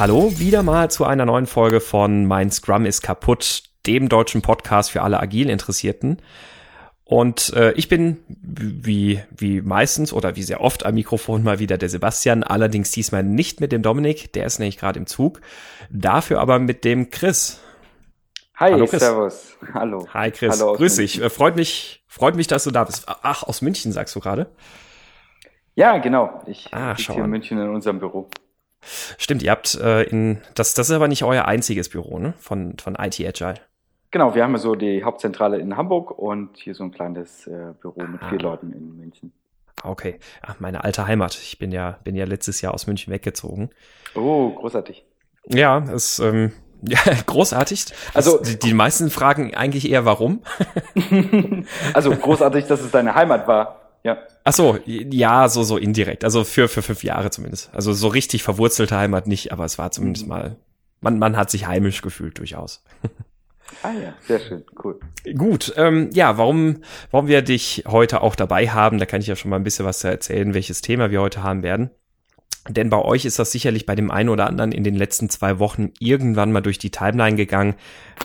Hallo, wieder mal zu einer neuen Folge von Mein Scrum ist kaputt, dem deutschen Podcast für alle agil Interessierten. Und äh, ich bin wie, wie meistens oder wie sehr oft am Mikrofon mal wieder der Sebastian, allerdings diesmal nicht mit dem Dominik, der ist nämlich gerade im Zug, dafür aber mit dem Chris. Hi, Hallo Chris. servus. Hallo. Hi Chris, Hallo grüß dich. Äh, freut mich, freut mich, dass du da bist. Ach, aus München sagst du gerade? Ja, genau. Ich ah, bin hier in München in unserem Büro. Stimmt, ihr habt äh, in das das ist aber nicht euer einziges Büro, ne? Von von IT Agile. Genau, wir haben so die Hauptzentrale in Hamburg und hier so ein kleines äh, Büro mit vier ah. Leuten in München. Okay, Ach, meine alte Heimat. Ich bin ja bin ja letztes Jahr aus München weggezogen. Oh, großartig. Ja, es ähm, ja, großartig. Also die, die meisten fragen eigentlich eher warum. also großartig, dass es deine Heimat war. Ja. Ach so, ja, so so indirekt. Also für für fünf Jahre zumindest. Also so richtig verwurzelte Heimat nicht, aber es war zumindest mhm. mal. Man man hat sich heimisch gefühlt durchaus. Ah ja, sehr schön, cool. Gut, ähm, ja, warum, warum wir dich heute auch dabei haben, da kann ich ja schon mal ein bisschen was erzählen, welches Thema wir heute haben werden. Denn bei euch ist das sicherlich bei dem einen oder anderen in den letzten zwei Wochen irgendwann mal durch die Timeline gegangen.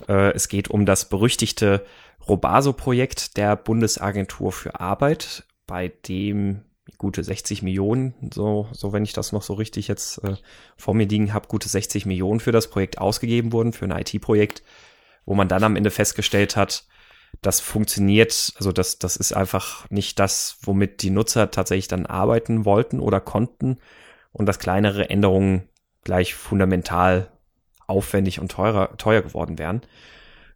Äh, es geht um das berüchtigte Robaso-Projekt der Bundesagentur für Arbeit, bei dem gute 60 Millionen, so, so wenn ich das noch so richtig jetzt äh, vor mir liegen habe, gute 60 Millionen für das Projekt ausgegeben wurden, für ein IT-Projekt, wo man dann am Ende festgestellt hat, das funktioniert, also das, das ist einfach nicht das, womit die Nutzer tatsächlich dann arbeiten wollten oder konnten und dass kleinere Änderungen gleich fundamental aufwendig und teurer, teuer geworden wären.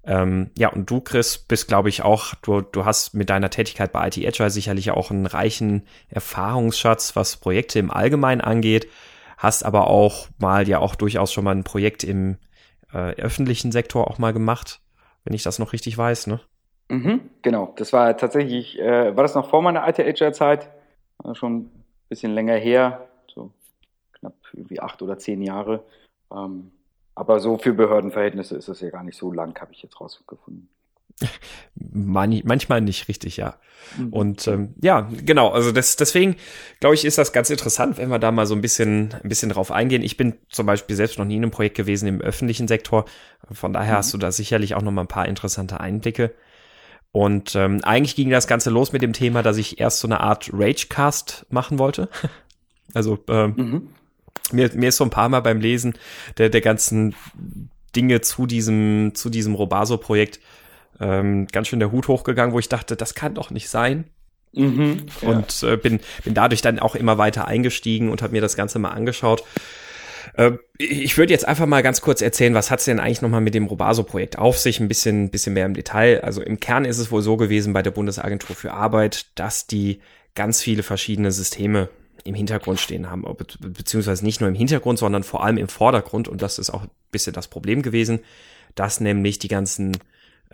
Ähm, ja, und du, Chris, bist, glaube ich, auch, du, du hast mit deiner Tätigkeit bei IT Agile sicherlich auch einen reichen Erfahrungsschatz, was Projekte im Allgemeinen angeht, hast aber auch mal ja auch durchaus schon mal ein Projekt im äh, öffentlichen Sektor auch mal gemacht, wenn ich das noch richtig weiß, ne? Mhm, genau, das war tatsächlich, äh, war das noch vor meiner IT Agile Zeit, schon ein bisschen länger her, so knapp wie acht oder zehn Jahre. Ähm, aber so für Behördenverhältnisse ist es ja gar nicht so lang, habe ich jetzt rausgefunden. manchmal nicht richtig, ja. Mhm. Und ähm, ja, genau, also das, deswegen glaube ich, ist das ganz interessant, wenn wir da mal so ein bisschen, ein bisschen drauf eingehen. Ich bin zum Beispiel selbst noch nie in einem Projekt gewesen im öffentlichen Sektor. Von daher mhm. hast du da sicherlich auch noch mal ein paar interessante Einblicke. Und ähm, eigentlich ging das Ganze los mit dem Thema, dass ich erst so eine Art Ragecast machen wollte. Also ähm, mhm mir, mir ist so ein paar Mal beim Lesen der, der ganzen Dinge zu diesem, zu diesem Robaso-Projekt ähm, ganz schön der Hut hochgegangen, wo ich dachte, das kann doch nicht sein. Mhm, ja. Und äh, bin, bin dadurch dann auch immer weiter eingestiegen und habe mir das Ganze mal angeschaut. Äh, ich würde jetzt einfach mal ganz kurz erzählen, was hat's denn eigentlich nochmal mit dem Robaso-Projekt auf sich? Ein bisschen, bisschen mehr im Detail. Also im Kern ist es wohl so gewesen bei der Bundesagentur für Arbeit, dass die ganz viele verschiedene Systeme im Hintergrund stehen haben, beziehungsweise nicht nur im Hintergrund, sondern vor allem im Vordergrund. Und das ist auch ein bisschen das Problem gewesen, dass nämlich die ganzen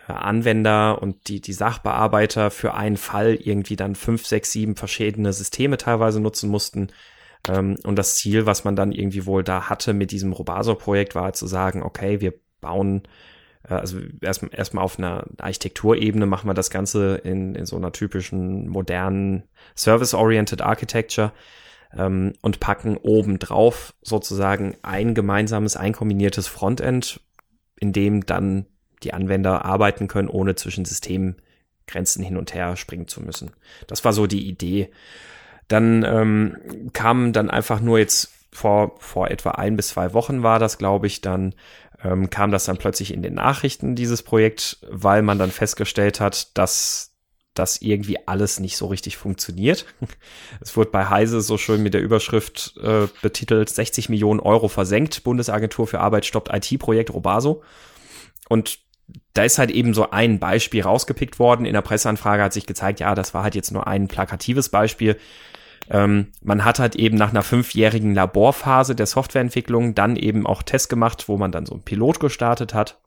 äh, Anwender und die, die Sachbearbeiter für einen Fall irgendwie dann fünf, sechs, sieben verschiedene Systeme teilweise nutzen mussten. Ähm, und das Ziel, was man dann irgendwie wohl da hatte mit diesem Robaso-Projekt, war zu sagen, okay, wir bauen also erstmal erstmal auf einer Architekturebene machen wir das Ganze in, in so einer typischen modernen Service-Oriented Architecture ähm, und packen oben drauf sozusagen ein gemeinsames, ein kombiniertes Frontend, in dem dann die Anwender arbeiten können, ohne zwischen Systemgrenzen hin und her springen zu müssen. Das war so die Idee. Dann ähm, kam dann einfach nur jetzt vor, vor etwa ein bis zwei Wochen war das, glaube ich, dann ähm, kam das dann plötzlich in den Nachrichten, dieses Projekt, weil man dann festgestellt hat, dass das irgendwie alles nicht so richtig funktioniert. Es wurde bei Heise so schön mit der Überschrift äh, betitelt, 60 Millionen Euro versenkt, Bundesagentur für Arbeit stoppt IT-Projekt Robaso. Und da ist halt eben so ein Beispiel rausgepickt worden. In der Presseanfrage hat sich gezeigt, ja, das war halt jetzt nur ein plakatives Beispiel. Ähm, man hat halt eben nach einer fünfjährigen Laborphase der Softwareentwicklung dann eben auch Tests gemacht, wo man dann so ein Pilot gestartet hat.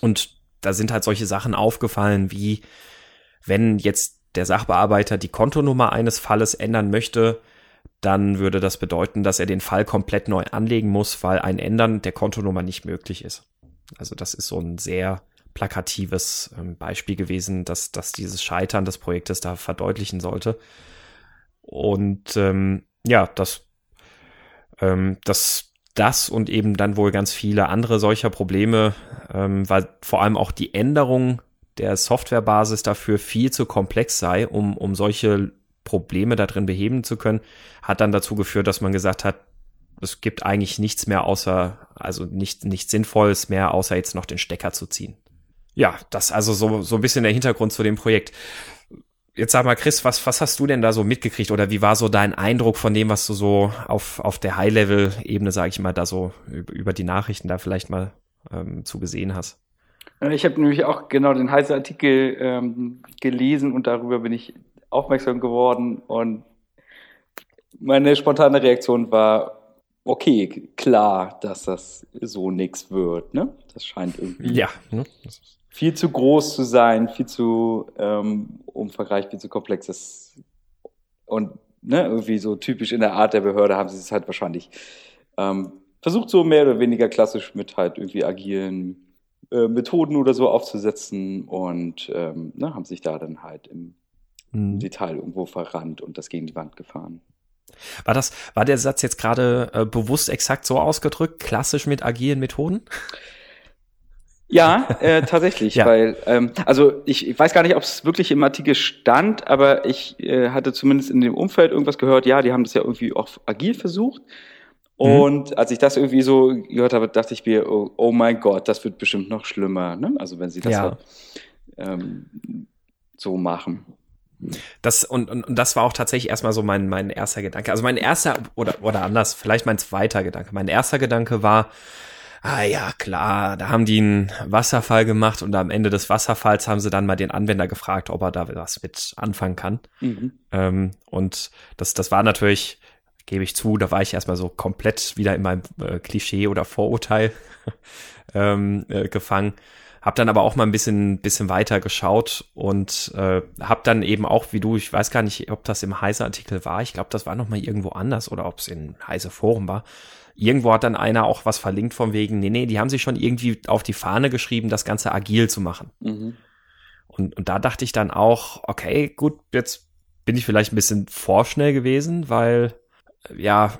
Und da sind halt solche Sachen aufgefallen, wie wenn jetzt der Sachbearbeiter die Kontonummer eines Falles ändern möchte, dann würde das bedeuten, dass er den Fall komplett neu anlegen muss, weil ein Ändern der Kontonummer nicht möglich ist. Also das ist so ein sehr plakatives ähm, Beispiel gewesen, dass, dass dieses Scheitern des Projektes da verdeutlichen sollte. Und ähm, ja, das, ähm, das das und eben dann wohl ganz viele andere solcher Probleme, ähm, weil vor allem auch die Änderung der Softwarebasis dafür viel zu komplex sei, um, um solche Probleme da drin beheben zu können, hat dann dazu geführt, dass man gesagt hat, es gibt eigentlich nichts mehr außer, also nicht, nichts Sinnvolles mehr, außer jetzt noch den Stecker zu ziehen. Ja, das also so, so ein bisschen der Hintergrund zu dem Projekt. Jetzt sag mal, Chris, was, was hast du denn da so mitgekriegt oder wie war so dein Eindruck von dem, was du so auf, auf der High-Level-Ebene, sage ich mal, da so über die Nachrichten da vielleicht mal ähm, zu gesehen hast? Äh, ich habe nämlich auch genau den heißen Artikel ähm, gelesen und darüber bin ich aufmerksam geworden und meine spontane Reaktion war, okay, klar, dass das so nix wird, ne? Das scheint irgendwie ja, ne? Viel zu groß zu sein, viel zu ähm, umfangreich, viel zu komplex. Das, und ne, irgendwie so typisch in der Art der Behörde haben sie es halt wahrscheinlich ähm, versucht, so mehr oder weniger klassisch mit halt irgendwie agilen äh, Methoden oder so aufzusetzen und ähm, ne, haben sich da dann halt im mhm. Detail irgendwo verrannt und das gegen die Wand gefahren. War das, war der Satz jetzt gerade äh, bewusst exakt so ausgedrückt, klassisch mit agilen Methoden? Ja, äh, tatsächlich, ja. weil ähm, also ich, ich weiß gar nicht, ob es wirklich im Artikel stand, aber ich äh, hatte zumindest in dem Umfeld irgendwas gehört. Ja, die haben das ja irgendwie auch agil versucht. Mhm. Und mhm. als ich das irgendwie so gehört habe, dachte ich mir, oh, oh mein Gott, das wird bestimmt noch schlimmer. Ne? Also wenn sie das ja. halt, ähm, so machen. Das und, und, und das war auch tatsächlich erstmal so mein mein erster Gedanke. Also mein erster oder oder anders, vielleicht mein zweiter Gedanke. Mein erster Gedanke war, ah ja, klar, da haben die einen Wasserfall gemacht und am Ende des Wasserfalls haben sie dann mal den Anwender gefragt, ob er da was mit anfangen kann. Mhm. Ähm, und das, das war natürlich, gebe ich zu, da war ich erstmal so komplett wieder in meinem äh, Klischee oder Vorurteil ähm, äh, gefangen. Hab dann aber auch mal ein bisschen, bisschen weiter geschaut und äh, hab dann eben auch, wie du, ich weiß gar nicht, ob das im Heise-Artikel war, ich glaube, das war noch mal irgendwo anders oder ob es in Heise Forum war. Irgendwo hat dann einer auch was verlinkt von wegen, nee, nee, die haben sich schon irgendwie auf die Fahne geschrieben, das Ganze agil zu machen. Mhm. Und, und da dachte ich dann auch, okay, gut, jetzt bin ich vielleicht ein bisschen vorschnell gewesen, weil ja,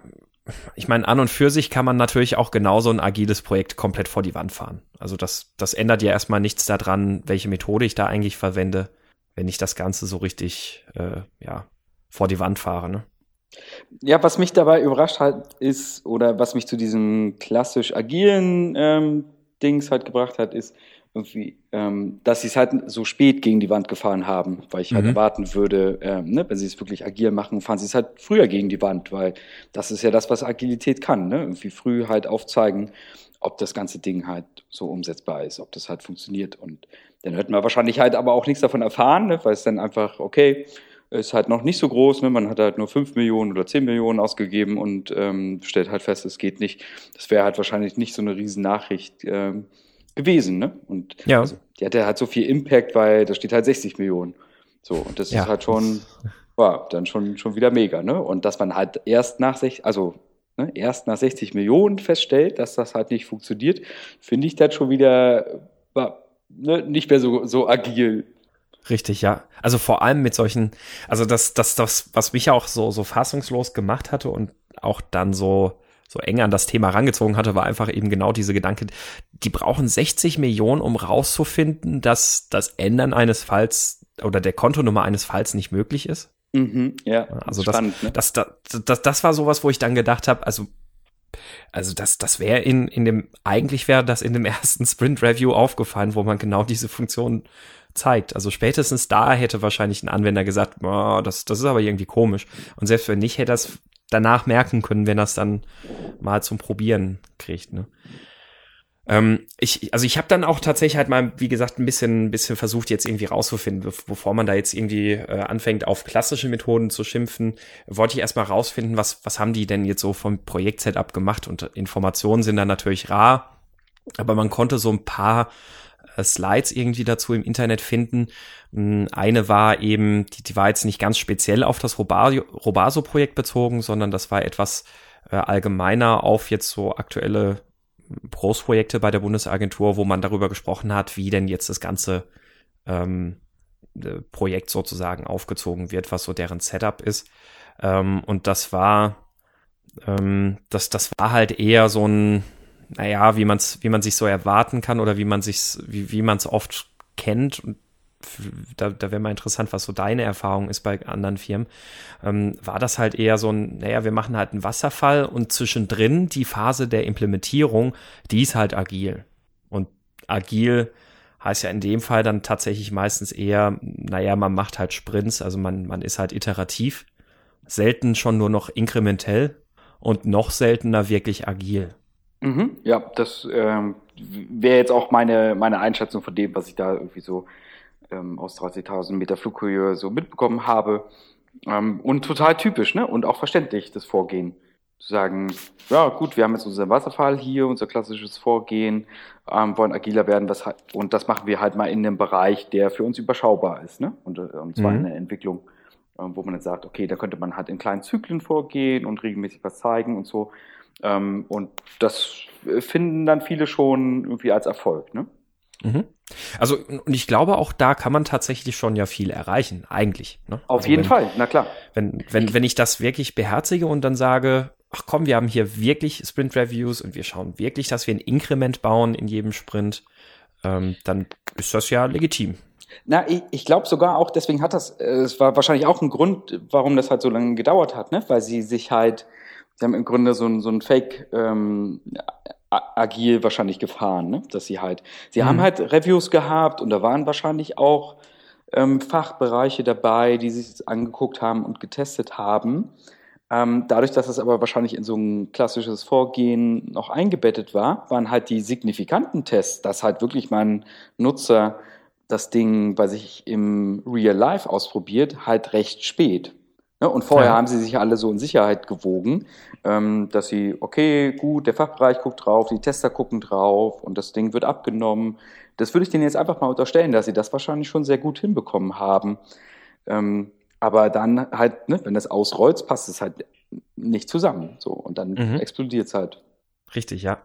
ich meine, an und für sich kann man natürlich auch genauso ein agiles Projekt komplett vor die Wand fahren. Also das, das ändert ja erstmal nichts daran, welche Methode ich da eigentlich verwende, wenn ich das Ganze so richtig, äh, ja, vor die Wand fahre, ne? Ja, was mich dabei überrascht hat, ist, oder was mich zu diesem klassisch agilen ähm, Dings halt gebracht hat, ist, irgendwie, ähm, dass sie es halt so spät gegen die Wand gefahren haben, weil ich halt mhm. erwarten würde, ähm, ne, wenn sie es wirklich agil machen, fahren sie es halt früher gegen die Wand, weil das ist ja das, was Agilität kann, ne? Irgendwie früh halt aufzeigen, ob das ganze Ding halt so umsetzbar ist, ob das halt funktioniert. Und dann hätten wir wahrscheinlich halt aber auch nichts davon erfahren, ne, weil es dann einfach, okay, ist halt noch nicht so groß, ne? man hat halt nur fünf Millionen oder zehn Millionen ausgegeben und ähm, stellt halt fest, es geht nicht. Das wäre halt wahrscheinlich nicht so eine riesen Nachricht. Ähm, gewesen, ne? Und ja. also, die hatte halt so viel Impact, weil da steht halt 60 Millionen. So, und das ja. ist halt schon, ja, dann schon, schon wieder mega, ne? Und dass man halt erst nach 60, also ne, erst nach 60 Millionen feststellt, dass das halt nicht funktioniert, finde ich das schon wieder war, ne, nicht mehr so, so agil. Richtig, ja. Also vor allem mit solchen, also das, das, das, was mich auch so, so fassungslos gemacht hatte und auch dann so, so eng an das Thema rangezogen hatte, war einfach eben genau diese Gedanke, die brauchen 60 Millionen, um rauszufinden, dass das Ändern eines Falls oder der Kontonummer eines Falls nicht möglich ist. Mhm, ja, also das, spannend, ne? das, das, das, das war sowas, wo ich dann gedacht habe, also also das, das wäre in, in dem, eigentlich wäre das in dem ersten Sprint Review aufgefallen, wo man genau diese Funktion zeigt. Also spätestens da hätte wahrscheinlich ein Anwender gesagt, oh, das, das ist aber irgendwie komisch. Und selbst wenn nicht, hätte das danach merken können, wenn er es dann mal zum Probieren kriegt. Ne? Ähm, ich, also ich habe dann auch tatsächlich halt mal, wie gesagt, ein bisschen, ein bisschen versucht, jetzt irgendwie rauszufinden, bevor man da jetzt irgendwie äh, anfängt, auf klassische Methoden zu schimpfen, wollte ich erstmal rausfinden, was, was haben die denn jetzt so vom Projekt-Setup gemacht und Informationen sind dann natürlich rar, aber man konnte so ein paar Slides irgendwie dazu im Internet finden. Hm, eine war eben, die, die war jetzt nicht ganz speziell auf das Robaso-Projekt bezogen, sondern das war etwas äh, allgemeiner auf jetzt so aktuelle Großprojekte bei der Bundesagentur, wo man darüber gesprochen hat, wie denn jetzt das ganze ähm, äh, Projekt sozusagen aufgezogen wird, was so deren Setup ist. Ähm, und das war Ähm, das, das war halt eher so ein, naja, wie man es, wie man sich so erwarten kann oder wie man sich, wie, wie man es oft kennt. Und da, da wäre mal interessant, was so deine Erfahrung ist bei anderen Firmen. Ähm, war das halt eher so ein, naja, wir machen halt einen Wasserfall und zwischendrin die Phase der Implementierung, die ist halt agil. Und agil heißt ja in dem Fall dann tatsächlich meistens eher, naja, man macht halt Sprints, also man, man ist halt iterativ, selten schon nur noch inkrementell und noch seltener wirklich agil. Mhm, ja, das ähm, wäre jetzt auch meine, meine Einschätzung von dem, was ich da irgendwie so ähm, aus 30.000 Meter Flughöhe so mitbekommen habe. Ähm, und total typisch, ne? Und auch verständlich, das Vorgehen. Zu sagen, ja gut, wir haben jetzt unseren Wasserfall hier, unser klassisches Vorgehen, ähm, wollen agiler werden, was, und das machen wir halt mal in einem Bereich, der für uns überschaubar ist, ne? Und, äh, und zwar mhm. in der Entwicklung, äh, wo man dann sagt, okay, da könnte man halt in kleinen Zyklen vorgehen und regelmäßig was zeigen und so. Ähm, und das finden dann viele schon irgendwie als Erfolg, ne? Mhm. Also, und ich glaube, auch da kann man tatsächlich schon ja viel erreichen, eigentlich. Ne? Auf also jeden wenn, Fall, na klar. Wenn, wenn, wenn ich das wirklich beherzige und dann sage, ach komm, wir haben hier wirklich Sprint Reviews und wir schauen wirklich, dass wir ein Inkrement bauen in jedem Sprint, ähm, dann ist das ja legitim. Na, ich, ich glaube sogar auch, deswegen hat das, äh, es war wahrscheinlich auch ein Grund, warum das halt so lange gedauert hat, ne? Weil sie sich halt, sie haben im Grunde so ein, so ein Fake ähm, agil wahrscheinlich gefahren, ne? dass sie halt, sie mhm. haben halt Reviews gehabt und da waren wahrscheinlich auch ähm, Fachbereiche dabei, die sich angeguckt haben und getestet haben. Ähm, dadurch, dass es aber wahrscheinlich in so ein klassisches Vorgehen noch eingebettet war, waren halt die signifikanten Tests, dass halt wirklich mal ein Nutzer das Ding bei sich im Real Life ausprobiert, halt recht spät. Ja, und vorher ja. haben sie sich alle so in Sicherheit gewogen, ähm, dass sie, okay, gut, der Fachbereich guckt drauf, die Tester gucken drauf und das Ding wird abgenommen. Das würde ich denen jetzt einfach mal unterstellen, dass sie das wahrscheinlich schon sehr gut hinbekommen haben. Ähm, aber dann halt, ne, wenn das ausrollt, passt es halt nicht zusammen. So, und dann mhm. explodiert es halt. Richtig, ja.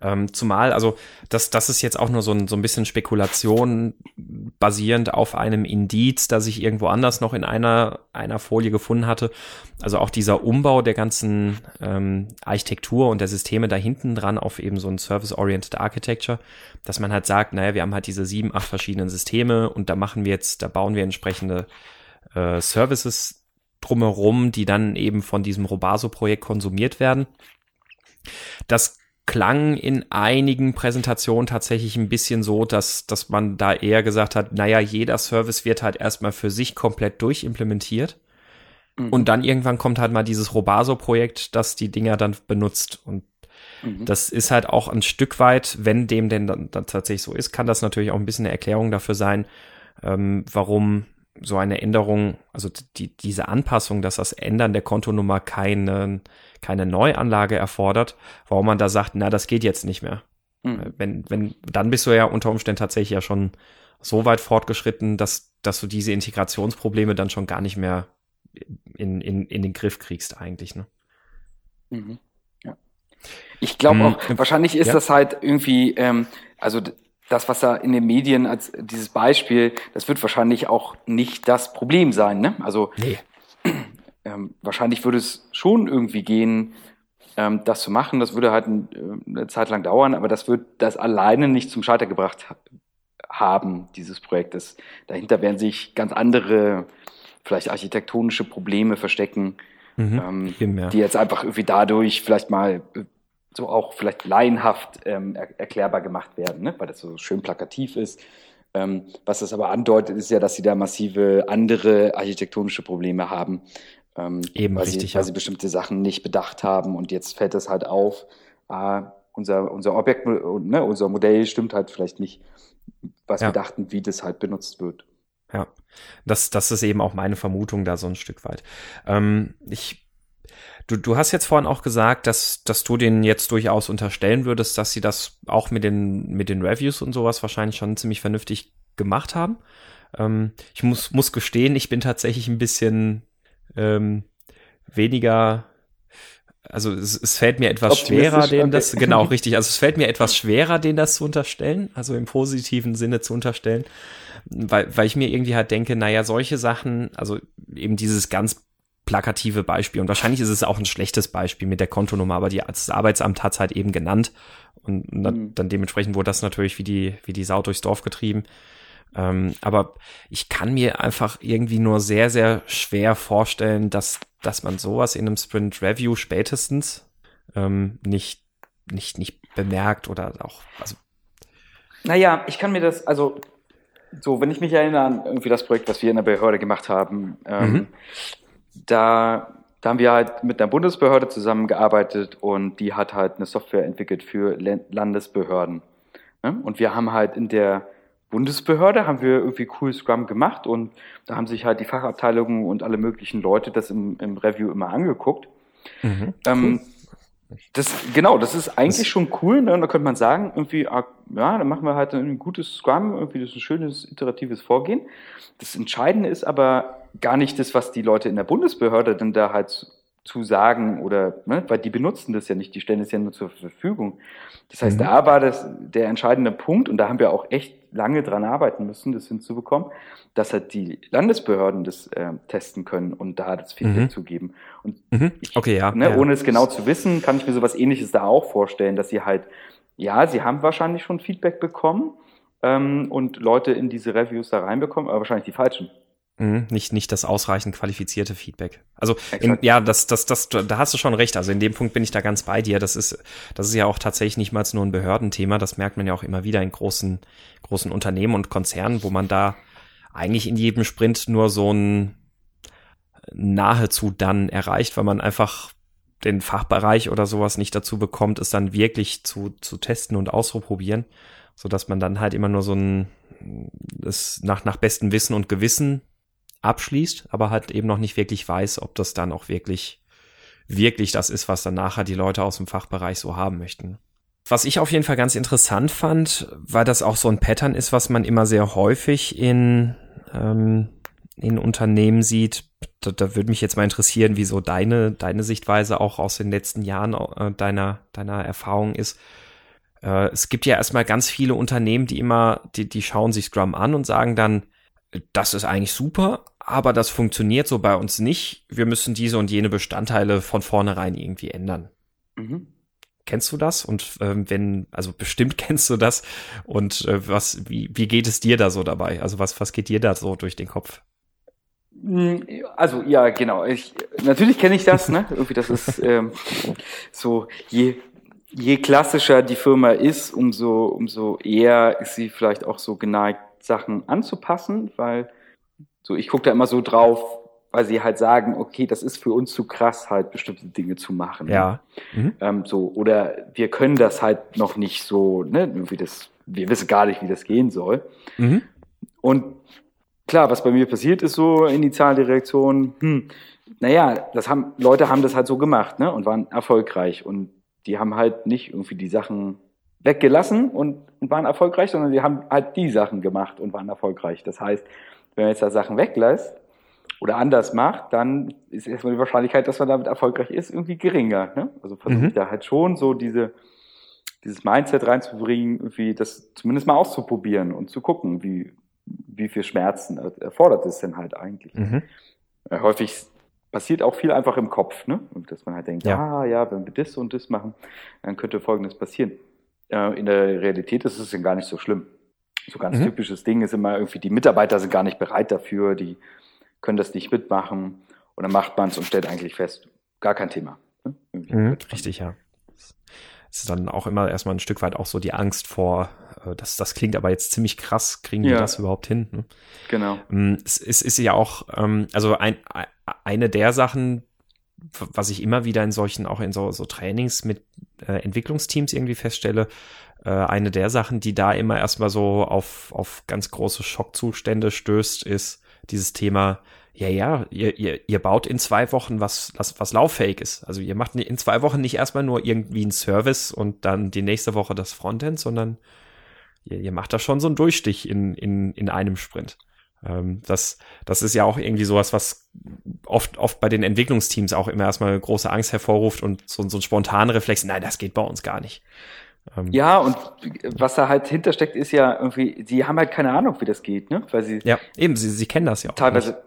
Ähm, zumal, also das, das ist jetzt auch nur so ein, so ein bisschen Spekulation basierend auf einem Indiz, das ich irgendwo anders noch in einer, einer Folie gefunden hatte. Also auch dieser Umbau der ganzen ähm, Architektur und der Systeme da hinten dran auf eben so ein Service-Oriented Architecture, dass man halt sagt, naja, wir haben halt diese sieben, acht verschiedenen Systeme und da machen wir jetzt, da bauen wir entsprechende äh, Services drumherum, die dann eben von diesem Robaso-Projekt konsumiert werden. Das klang in einigen Präsentationen tatsächlich ein bisschen so, dass, dass man da eher gesagt hat, naja, jeder Service wird halt erstmal für sich komplett durchimplementiert. Mhm. Und dann irgendwann kommt halt mal dieses Robaso-Projekt, das die Dinger dann benutzt. Und mhm. das ist halt auch ein Stück weit, wenn dem denn dann, dann tatsächlich so ist, kann das natürlich auch ein bisschen eine Erklärung dafür sein, ähm, warum so eine Änderung, also die, diese Anpassung, dass das Ändern der Kontonummer keine, keine Neuanlage erfordert, warum man da sagt, na, das geht jetzt nicht mehr. Mhm. Wenn, wenn, dann bist du ja unter Umständen tatsächlich ja schon so weit fortgeschritten, dass, dass du diese Integrationsprobleme dann schon gar nicht mehr in, in, in den Griff kriegst, eigentlich, ne? Mhm. Ja. Ich glaube mhm. auch, wahrscheinlich ist ja. das halt irgendwie, ähm, also das, was da in den Medien als dieses Beispiel, das wird wahrscheinlich auch nicht das Problem sein. Ne? Also nee. Ähm, wahrscheinlich würde es schon irgendwie gehen, ähm, das zu machen. Das würde halt ein, äh, eine Zeit lang dauern, aber das wird das alleine nicht zum Scheiter gebracht haben, dieses Projekt. Das, dahinter werden sich ganz andere, vielleicht architektonische Probleme verstecken, mhm, ähm, die jetzt einfach irgendwie dadurch vielleicht mal äh, so auch vielleicht laienhaft ähm, er erklärbar gemacht werden, ne? weil das so schön plakativ ist. Ähm, was das aber andeutet, ist ja, dass sie da massive andere architektonische Probleme haben. Ähm, Eben weil richtig, sie, weil sie bestimmte Sachen nicht bedacht haben und jetzt fällt es halt auf, ah, unser, unser Objekt, ne, unser Modell stimmt halt vielleicht nicht, was ja. wir dachten, wie das halt benutzt wird. Ja, das, das ist eben auch meine Vermutung da so ein Stück weit. Ähm, ich Du, du hast jetzt vorhin auch gesagt, dass, dass du denen jetzt durchaus unterstellen würdest, dass sie das auch mit den, mit den Reviews und sowas wahrscheinlich schon ziemlich vernünftig gemacht haben. Ähm, ich muss, muss gestehen, ich bin tatsächlich ein bisschen ähm, weniger also es, es fällt mir etwas schwerer, denen das, genau, richtig, also es fällt mir etwas schwerer, denen das zu unterstellen, also im positiven Sinne zu unterstellen, weil, weil ich mir irgendwie halt denke, naja, solche Sachen, also eben dieses ganz plakative Beispiel. Und wahrscheinlich ist es auch ein schlechtes Beispiel mit der Kontonummer, aber die, das Arbeitsamt hat es halt eben genannt. Und dann, mhm. dann dementsprechend wurde das natürlich wie die, wie die Sau durchs Dorf getrieben. Ähm, aber ich kann mir einfach irgendwie nur sehr, sehr schwer vorstellen, dass, dass man sowas in einem Sprint Review spätestens ähm, nicht, nicht, nicht bemerkt oder auch, also. Naja, ich kann mir das, also, so, wenn ich mich erinnere an irgendwie das Projekt, was wir in der Behörde gemacht haben, ähm, mhm. da, da haben wir halt mit einer Bundesbehörde zusammengearbeitet und die hat halt eine Software entwickelt für Landesbehörden. Ne? Und wir haben halt in der Bundesbehörde haben wir irgendwie cool Scrum gemacht und da haben sich halt die Fachabteilungen und alle möglichen Leute das im, im Review immer angeguckt. Mhm, ähm, das, genau, das ist eigentlich das schon cool. Ne? Und da könnte man sagen, irgendwie, ah, ja, dann machen wir halt ein gutes Scrum, irgendwie das ist ein schönes iteratives Vorgehen. Das Entscheidende ist aber gar nicht das, was die Leute in der Bundesbehörde dann da halt zu sagen oder, ne, weil die benutzen das ja nicht, die stellen es ja nur zur Verfügung. Das heißt, mhm. da war das der entscheidende Punkt und da haben wir auch echt lange dran arbeiten müssen, das hinzubekommen, dass halt die Landesbehörden das äh, testen können und da das Feedback mhm. zu geben. Und mhm. okay, ja, ne, ja. ohne es genau zu wissen, kann ich mir sowas ähnliches da auch vorstellen, dass sie halt, ja, sie haben wahrscheinlich schon Feedback bekommen ähm, und Leute in diese Reviews da reinbekommen, aber wahrscheinlich die falschen. Mhm, nicht, nicht das ausreichend qualifizierte Feedback. Also in, ja, das, das, das, da hast du schon recht. Also in dem Punkt bin ich da ganz bei dir. Das ist, das ist ja auch tatsächlich nicht mal nur ein Behördenthema. Das merkt man ja auch immer wieder in großen, großen Unternehmen und Konzernen, wo man da eigentlich in jedem Sprint nur so ein nahezu dann erreicht, weil man einfach den Fachbereich oder sowas nicht dazu bekommt, es dann wirklich zu, zu testen und auszuprobieren, so dass man dann halt immer nur so ein, das nach, nach bestem Wissen und Gewissen abschließt, aber halt eben noch nicht wirklich weiß, ob das dann auch wirklich, wirklich das ist, was dann nachher die Leute aus dem Fachbereich so haben möchten. Was ich auf jeden Fall ganz interessant fand, weil das auch so ein Pattern ist, was man immer sehr häufig in, ähm, in Unternehmen sieht. Da, da würde mich jetzt mal interessieren, wie so deine, deine Sichtweise auch aus den letzten Jahren äh, deiner, deiner Erfahrung ist. Äh, es gibt ja erstmal ganz viele Unternehmen, die immer, die, die schauen sich Scrum an und sagen dann, das ist eigentlich super, aber das funktioniert so bei uns nicht. Wir müssen diese und jene Bestandteile von vornherein irgendwie ändern. Mhm. Kennst du das? Und ähm, wenn, also bestimmt kennst du das. Und äh, was, wie, wie geht es dir da so dabei? Also was, was geht dir da so durch den Kopf? Hm, also ja, genau. Ich, natürlich kenne ich das. Ne? Irgendwie das ist ähm, so je je klassischer die Firma ist, umso umso eher ist sie vielleicht auch so geneigt Sachen anzupassen, weil so ich gucke da immer so drauf, weil sie halt sagen, okay, das ist für uns zu krass, halt bestimmte Dinge zu machen. Ja. Mhm. Ähm, so, oder wir können das halt noch nicht so, ne, wie das, wir wissen gar nicht, wie das gehen soll. Mhm. Und klar, was bei mir passiert ist so, initiale Reaktion, hm, naja, das haben, Leute haben das halt so gemacht, ne, und waren erfolgreich und die haben halt nicht irgendwie die Sachen weggelassen und, und waren erfolgreich, sondern die haben halt die Sachen gemacht und waren erfolgreich. Das heißt, wenn man jetzt da Sachen weglässt oder anders macht, dann ist erstmal die Wahrscheinlichkeit, dass man damit erfolgreich ist, irgendwie geringer. Ne? Also versucht mhm. da halt schon so diese, dieses Mindset reinzubringen, irgendwie das zumindest mal auszuprobieren und zu gucken, wie, wie viel Schmerzen erfordert es denn halt eigentlich. Mhm. Äh, häufig passiert auch viel einfach im Kopf, ne? Dass man halt denkt, ja. ah ja, wenn wir das und das machen, dann könnte Folgendes passieren. Äh, in der Realität ist es dann gar nicht so schlimm. So ganz mhm. typisches Ding ist immer irgendwie, die Mitarbeiter sind gar nicht bereit dafür, die können das nicht mitmachen. Und dann macht man es und stellt eigentlich fest, gar kein Thema. Ne? Mhm, richtig, ja. Es ist dann auch immer erstmal ein Stück weit auch so die Angst vor, äh, das, das klingt aber jetzt ziemlich krass, kriegen ja. wir das überhaupt hin? Ne? Genau. Ähm, es ist, ist ja auch, ähm, also ein, eine der Sachen, was ich immer wieder in solchen, auch in so, so Trainings mit äh, Entwicklungsteams irgendwie feststelle, äh, eine der Sachen, die da immer erstmal so auf, auf ganz große Schockzustände stößt, ist dieses Thema, ja, ja, ihr, ihr, ihr baut in zwei Wochen was, was, was lauffähig ist. Also ihr macht in zwei Wochen nicht erstmal nur irgendwie einen Service und dann die nächste Woche das Frontend, sondern ihr, ihr macht da schon so einen Durchstich in, in, in einem Sprint. Ähm, das, das ist ja auch irgendwie sowas, was oft, oft bei den Entwicklungsteams auch immer erstmal große Angst hervorruft und so, so ein spontaner Reflex, nein, das geht bei uns gar nicht. Ähm, ja, und was da halt hintersteckt, ist ja irgendwie, sie haben halt keine Ahnung, wie das geht, ne? Weil sie. Ja, eben, sie, sie kennen das ja auch. Teilweise. Nicht.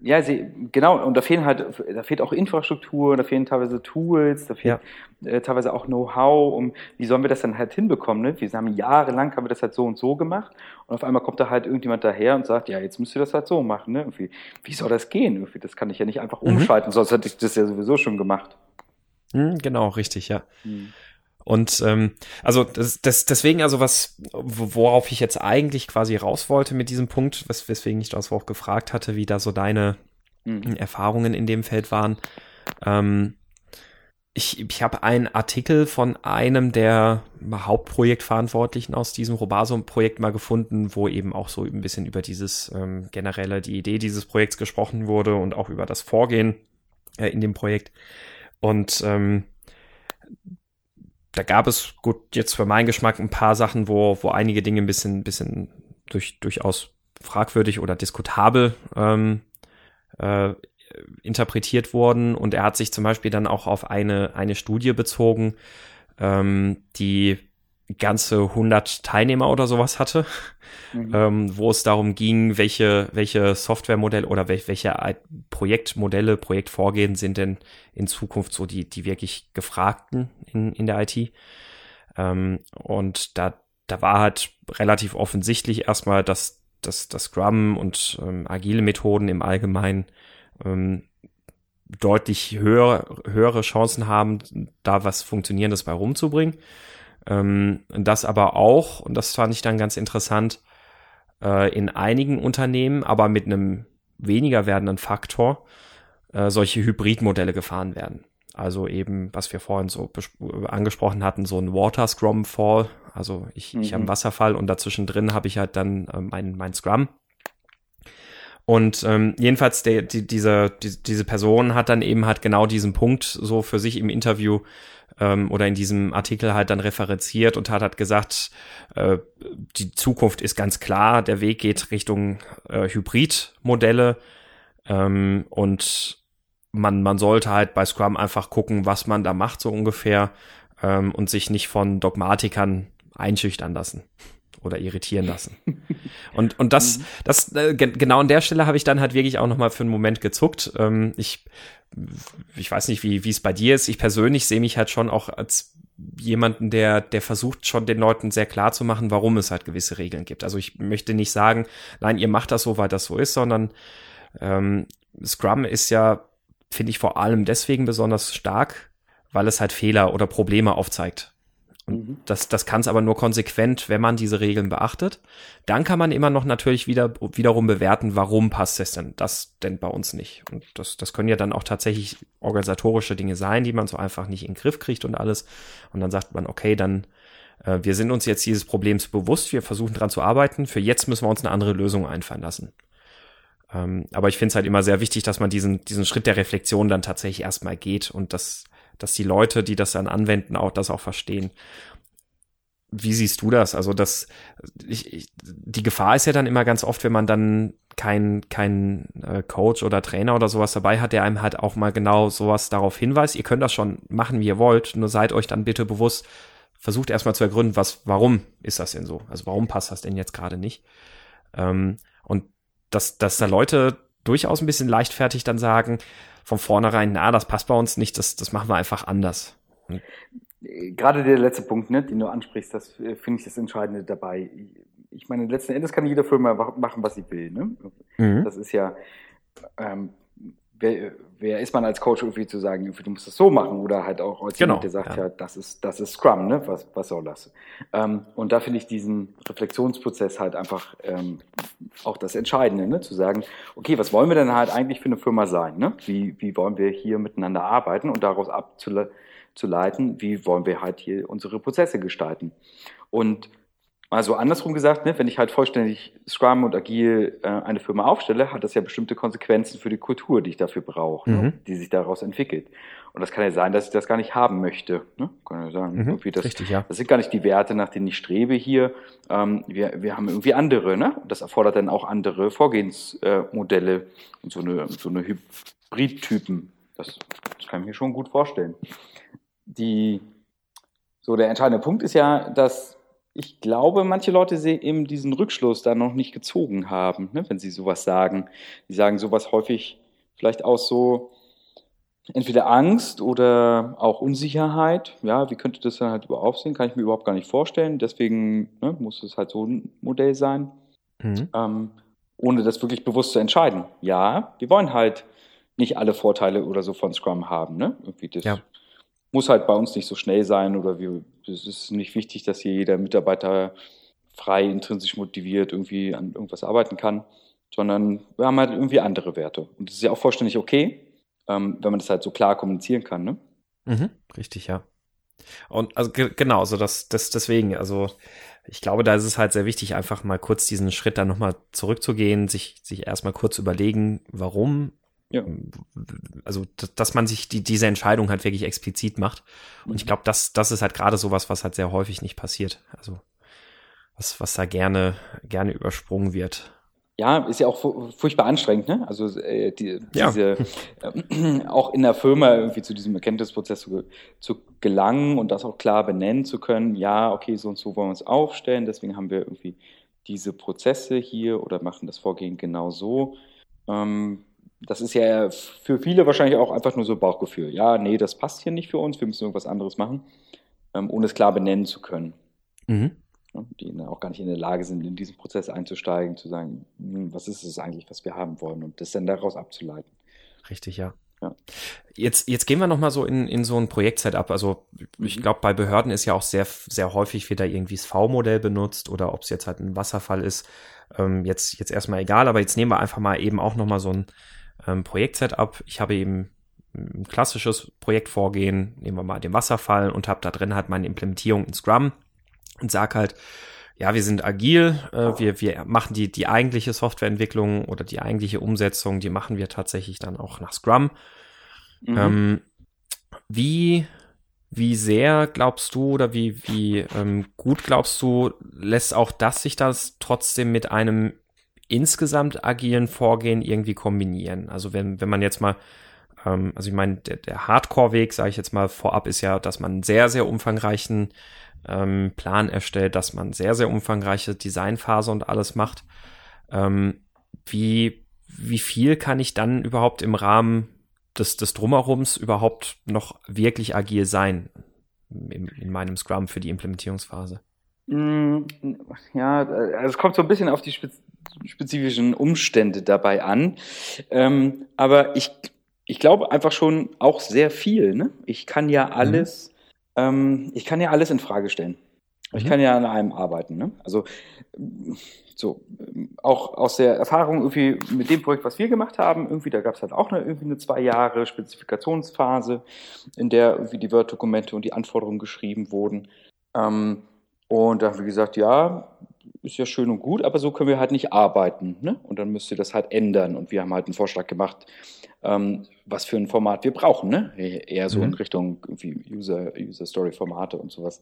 Ja, sie, genau, und da fehlen halt, da fehlt auch Infrastruktur, da fehlen teilweise Tools, da fehlt ja. äh, teilweise auch Know-how, um wie sollen wir das dann halt hinbekommen, ne? Wir haben jahrelang haben wir das halt so und so gemacht und auf einmal kommt da halt irgendjemand daher und sagt, ja, jetzt müsst ihr das halt so machen, ne? Irgendwie, wie soll das gehen? Irgendwie, das kann ich ja nicht einfach mhm. umschalten, sonst hätte ich das ja sowieso schon gemacht. Mhm, genau, richtig, ja. Mhm. Und ähm, also das, das, deswegen, also was, worauf ich jetzt eigentlich quasi raus wollte mit diesem Punkt, wes weswegen ich das auch gefragt hatte, wie da so deine mhm. Erfahrungen in dem Feld waren. Ähm, ich, ich habe einen Artikel von einem der Hauptprojektverantwortlichen aus diesem Robasum-Projekt mal gefunden, wo eben auch so ein bisschen über dieses ähm, generelle, die Idee dieses Projekts gesprochen wurde und auch über das Vorgehen äh, in dem Projekt. Und ähm, da gab es gut jetzt für meinen Geschmack ein paar Sachen, wo, wo einige Dinge ein bisschen, bisschen durch, durchaus fragwürdig oder diskutabel ähm, äh, interpretiert wurden. Und er hat sich zum Beispiel dann auch auf eine, eine Studie bezogen, ähm, die ganze 100 Teilnehmer oder sowas hatte, mhm. ähm, wo es darum ging, welche, welche Softwaremodelle oder welche, welche Projektmodelle, Projektvorgehen sind denn in Zukunft so die, die wirklich gefragten in, in der IT. Ähm, und da, da war halt relativ offensichtlich erstmal, dass, dass, dass Scrum und ähm, agile Methoden im Allgemeinen ähm, deutlich höher, höhere Chancen haben, da was Funktionierendes bei rumzubringen. Ähm, das aber auch, und das fand ich dann ganz interessant, äh, in einigen Unternehmen, aber mit einem weniger werdenden Faktor, äh, solche Hybridmodelle gefahren werden. Also eben, was wir vorhin so angesprochen hatten, so ein Water Scrum Fall. Also ich, mhm. ich habe einen Wasserfall und dazwischen drin habe ich halt dann äh, mein, mein Scrum. Und ähm, jedenfalls der, die, diese, die, diese Person hat dann eben halt genau diesen Punkt so für sich im Interview ähm, oder in diesem Artikel halt dann referenziert und hat, hat gesagt, äh, die Zukunft ist ganz klar, der Weg geht Richtung äh, Hybridmodelle ähm, und man, man sollte halt bei Scrum einfach gucken, was man da macht, so ungefähr, ähm, und sich nicht von Dogmatikern einschüchtern lassen oder irritieren lassen. Und, und das, das, äh, genau an der Stelle habe ich dann halt wirklich auch nochmal für einen Moment gezuckt. Ähm, ich ich weiß nicht, wie, wie es bei dir ist. Ich persönlich sehe mich halt schon auch als jemanden, der, der versucht schon den Leuten sehr klar zu machen, warum es halt gewisse Regeln gibt. Also ich möchte nicht sagen, nein, ihr macht das so, weil das so ist, sondern ähm, Scrum ist ja, finde ich, vor allem deswegen besonders stark, weil es halt Fehler oder Probleme aufzeigt. Und mhm. das, das kann es aber nur konsequent, wenn man diese Regeln beachtet. Dann kann man immer noch natürlich wieder, wiederum bewerten, warum passt es denn das denn bei uns nicht. Und das, das können ja dann auch tatsächlich organisatorische Dinge sein, die man so einfach nicht in den Griff kriegt und alles. Und dann sagt man, okay, dann äh, wir sind uns jetzt dieses Problems bewusst, wir versuchen dran zu arbeiten. Für jetzt müssen wir uns eine andere Lösung einfallen lassen. Ähm, aber ich finde es halt immer sehr wichtig, dass man diesen, diesen Schritt der Reflexion dann tatsächlich erstmal geht und das dass die Leute, die das dann anwenden, auch das auch verstehen. Wie siehst du das? Also das, ich, ich, die Gefahr ist ja dann immer ganz oft, wenn man dann kein, kein äh, Coach oder Trainer oder sowas dabei hat, der einem halt auch mal genau sowas darauf hinweist. Ihr könnt das schon machen, wie ihr wollt, nur seid euch dann bitte bewusst, versucht erstmal zu ergründen, was, warum ist das denn so? Also warum passt das denn jetzt gerade nicht? Ähm, und dass, dass da Leute durchaus ein bisschen leichtfertig dann sagen, von vornherein, na, das passt bei uns nicht, das, das machen wir einfach anders. Gerade der letzte Punkt, ne, den du ansprichst, das äh, finde ich das Entscheidende dabei. Ich meine, letzten Endes kann jede Firma machen, was sie will. Ne? Mhm. Das ist ja, ähm, wer, wer ist man als Coach irgendwie zu sagen, du musst das so machen oder halt auch als genau, jemand, der sagt, ja. ja, das ist das ist Scrum, ne? Was was soll das? Ähm, und da finde ich diesen Reflexionsprozess halt einfach ähm, auch das Entscheidende, ne? Zu sagen, okay, was wollen wir denn halt eigentlich für eine Firma sein? Ne? Wie wie wollen wir hier miteinander arbeiten und daraus abzuleiten, wie wollen wir halt hier unsere Prozesse gestalten? Und also andersrum gesagt, ne, wenn ich halt vollständig Scrum und Agil äh, eine Firma aufstelle, hat das ja bestimmte Konsequenzen für die Kultur, die ich dafür brauche, ne, mhm. ne, die sich daraus entwickelt. Und das kann ja sein, dass ich das gar nicht haben möchte. Ne? Kann ja sagen, mhm. das, Richtig, ja. das sind gar nicht die Werte, nach denen ich strebe hier. Ähm, wir, wir haben irgendwie andere, ne? Das erfordert dann auch andere Vorgehensmodelle äh, und so eine, so eine Hybridtypen. Das, das kann ich mir schon gut vorstellen. Die, so der entscheidende Punkt ist ja, dass ich glaube, manche Leute eben diesen Rückschluss da noch nicht gezogen haben, ne, wenn sie sowas sagen. Die sagen sowas häufig vielleicht aus so entweder Angst oder auch Unsicherheit. Ja, wie könnte das dann halt überhaupt aussehen? Kann ich mir überhaupt gar nicht vorstellen. Deswegen ne, muss es halt so ein Modell sein. Mhm. Ähm, ohne das wirklich bewusst zu entscheiden. Ja, wir wollen halt nicht alle Vorteile oder so von Scrum haben. Ne? Irgendwie das ja. Muss halt bei uns nicht so schnell sein oder wir, es ist nicht wichtig, dass hier jeder Mitarbeiter frei, intrinsisch motiviert irgendwie an irgendwas arbeiten kann, sondern wir haben halt irgendwie andere Werte. Und das ist ja auch vollständig okay, ähm, wenn man das halt so klar kommunizieren kann. Ne? Mhm, richtig, ja. Und also genau, so das, das deswegen, also ich glaube, da ist es halt sehr wichtig, einfach mal kurz diesen Schritt dann nochmal zurückzugehen, sich, sich erstmal kurz überlegen, warum. Ja. Also, dass man sich die, diese Entscheidung halt wirklich explizit macht. Und ich mhm. glaube, das, das ist halt gerade sowas, was halt sehr häufig nicht passiert. Also, was, was da gerne, gerne übersprungen wird ja, ist ja auch furchtbar anstrengend, ne? Also äh, die, ja. diese äh, auch in der Firma irgendwie zu diesem Erkenntnisprozess zu, zu gelangen und das auch klar benennen zu können, ja, okay, so und so wollen wir uns aufstellen, deswegen haben wir irgendwie diese Prozesse hier oder machen das Vorgehen genau so. Ähm, das ist ja für viele wahrscheinlich auch einfach nur so Bauchgefühl. Ja, nee, das passt hier nicht für uns, wir müssen irgendwas anderes machen, ähm, ohne es klar benennen zu können. Mhm. Die auch gar nicht in der Lage sind, in diesen Prozess einzusteigen, zu sagen, hm, was ist es eigentlich, was wir haben wollen und das dann daraus abzuleiten. Richtig, ja. Ja. Jetzt, jetzt gehen wir nochmal so in, in so ein Projekt-Setup. Also ich mhm. glaube, bei Behörden ist ja auch sehr, sehr häufig wieder irgendwie das V-Modell benutzt oder ob es jetzt halt ein Wasserfall ist. Ähm, jetzt, jetzt erstmal egal, aber jetzt nehmen wir einfach mal eben auch nochmal so ein ähm, Projekt-Setup. Ich habe eben ein klassisches Projektvorgehen, nehmen wir mal den Wasserfall und habe da drin halt meine Implementierung in Scrum und sag halt, ja, wir sind agil, äh, wir, wir machen die, die eigentliche Softwareentwicklung oder die eigentliche Umsetzung, die machen wir tatsächlich dann auch nach Scrum. Mhm. Ähm, wie, wie sehr glaubst du oder wie, wie ähm, gut glaubst du, lässt auch das sich das trotzdem mit einem insgesamt agilen Vorgehen irgendwie kombinieren? Also wenn, wenn man jetzt mal ähm, also ich meine, der, der Hardcore-Weg, sage ich jetzt mal vorab, ist ja, dass man sehr, sehr umfangreichen ähm, Plan erstellt, dass man sehr, sehr umfangreiche Designphase und alles macht. Ähm, wie, wie viel kann ich dann überhaupt im Rahmen des, des Drumherums überhaupt noch wirklich agil sein in, in meinem Scrum für die Implementierungsphase? Mm, ja, also es kommt so ein bisschen auf die spezifischen Umstände dabei an. Ähm, aber ich, ich glaube einfach schon auch sehr viel. Ne? Ich kann ja mhm. alles ähm, ich kann ja alles in Frage stellen. Ich mhm. kann ja an einem arbeiten. Ne? Also so auch aus der Erfahrung irgendwie mit dem Projekt, was wir gemacht haben, irgendwie da gab es halt auch eine, irgendwie eine zwei Jahre Spezifikationsphase, in der irgendwie die Word-Dokumente und die Anforderungen geschrieben wurden. Ähm, und da haben wir gesagt, ja, ist ja schön und gut, aber so können wir halt nicht arbeiten. Ne? Und dann müsst ihr das halt ändern. Und wir haben halt einen Vorschlag gemacht, ähm, was für ein Format wir brauchen. Ne? Eher so mhm. in Richtung User, User Story Formate und sowas.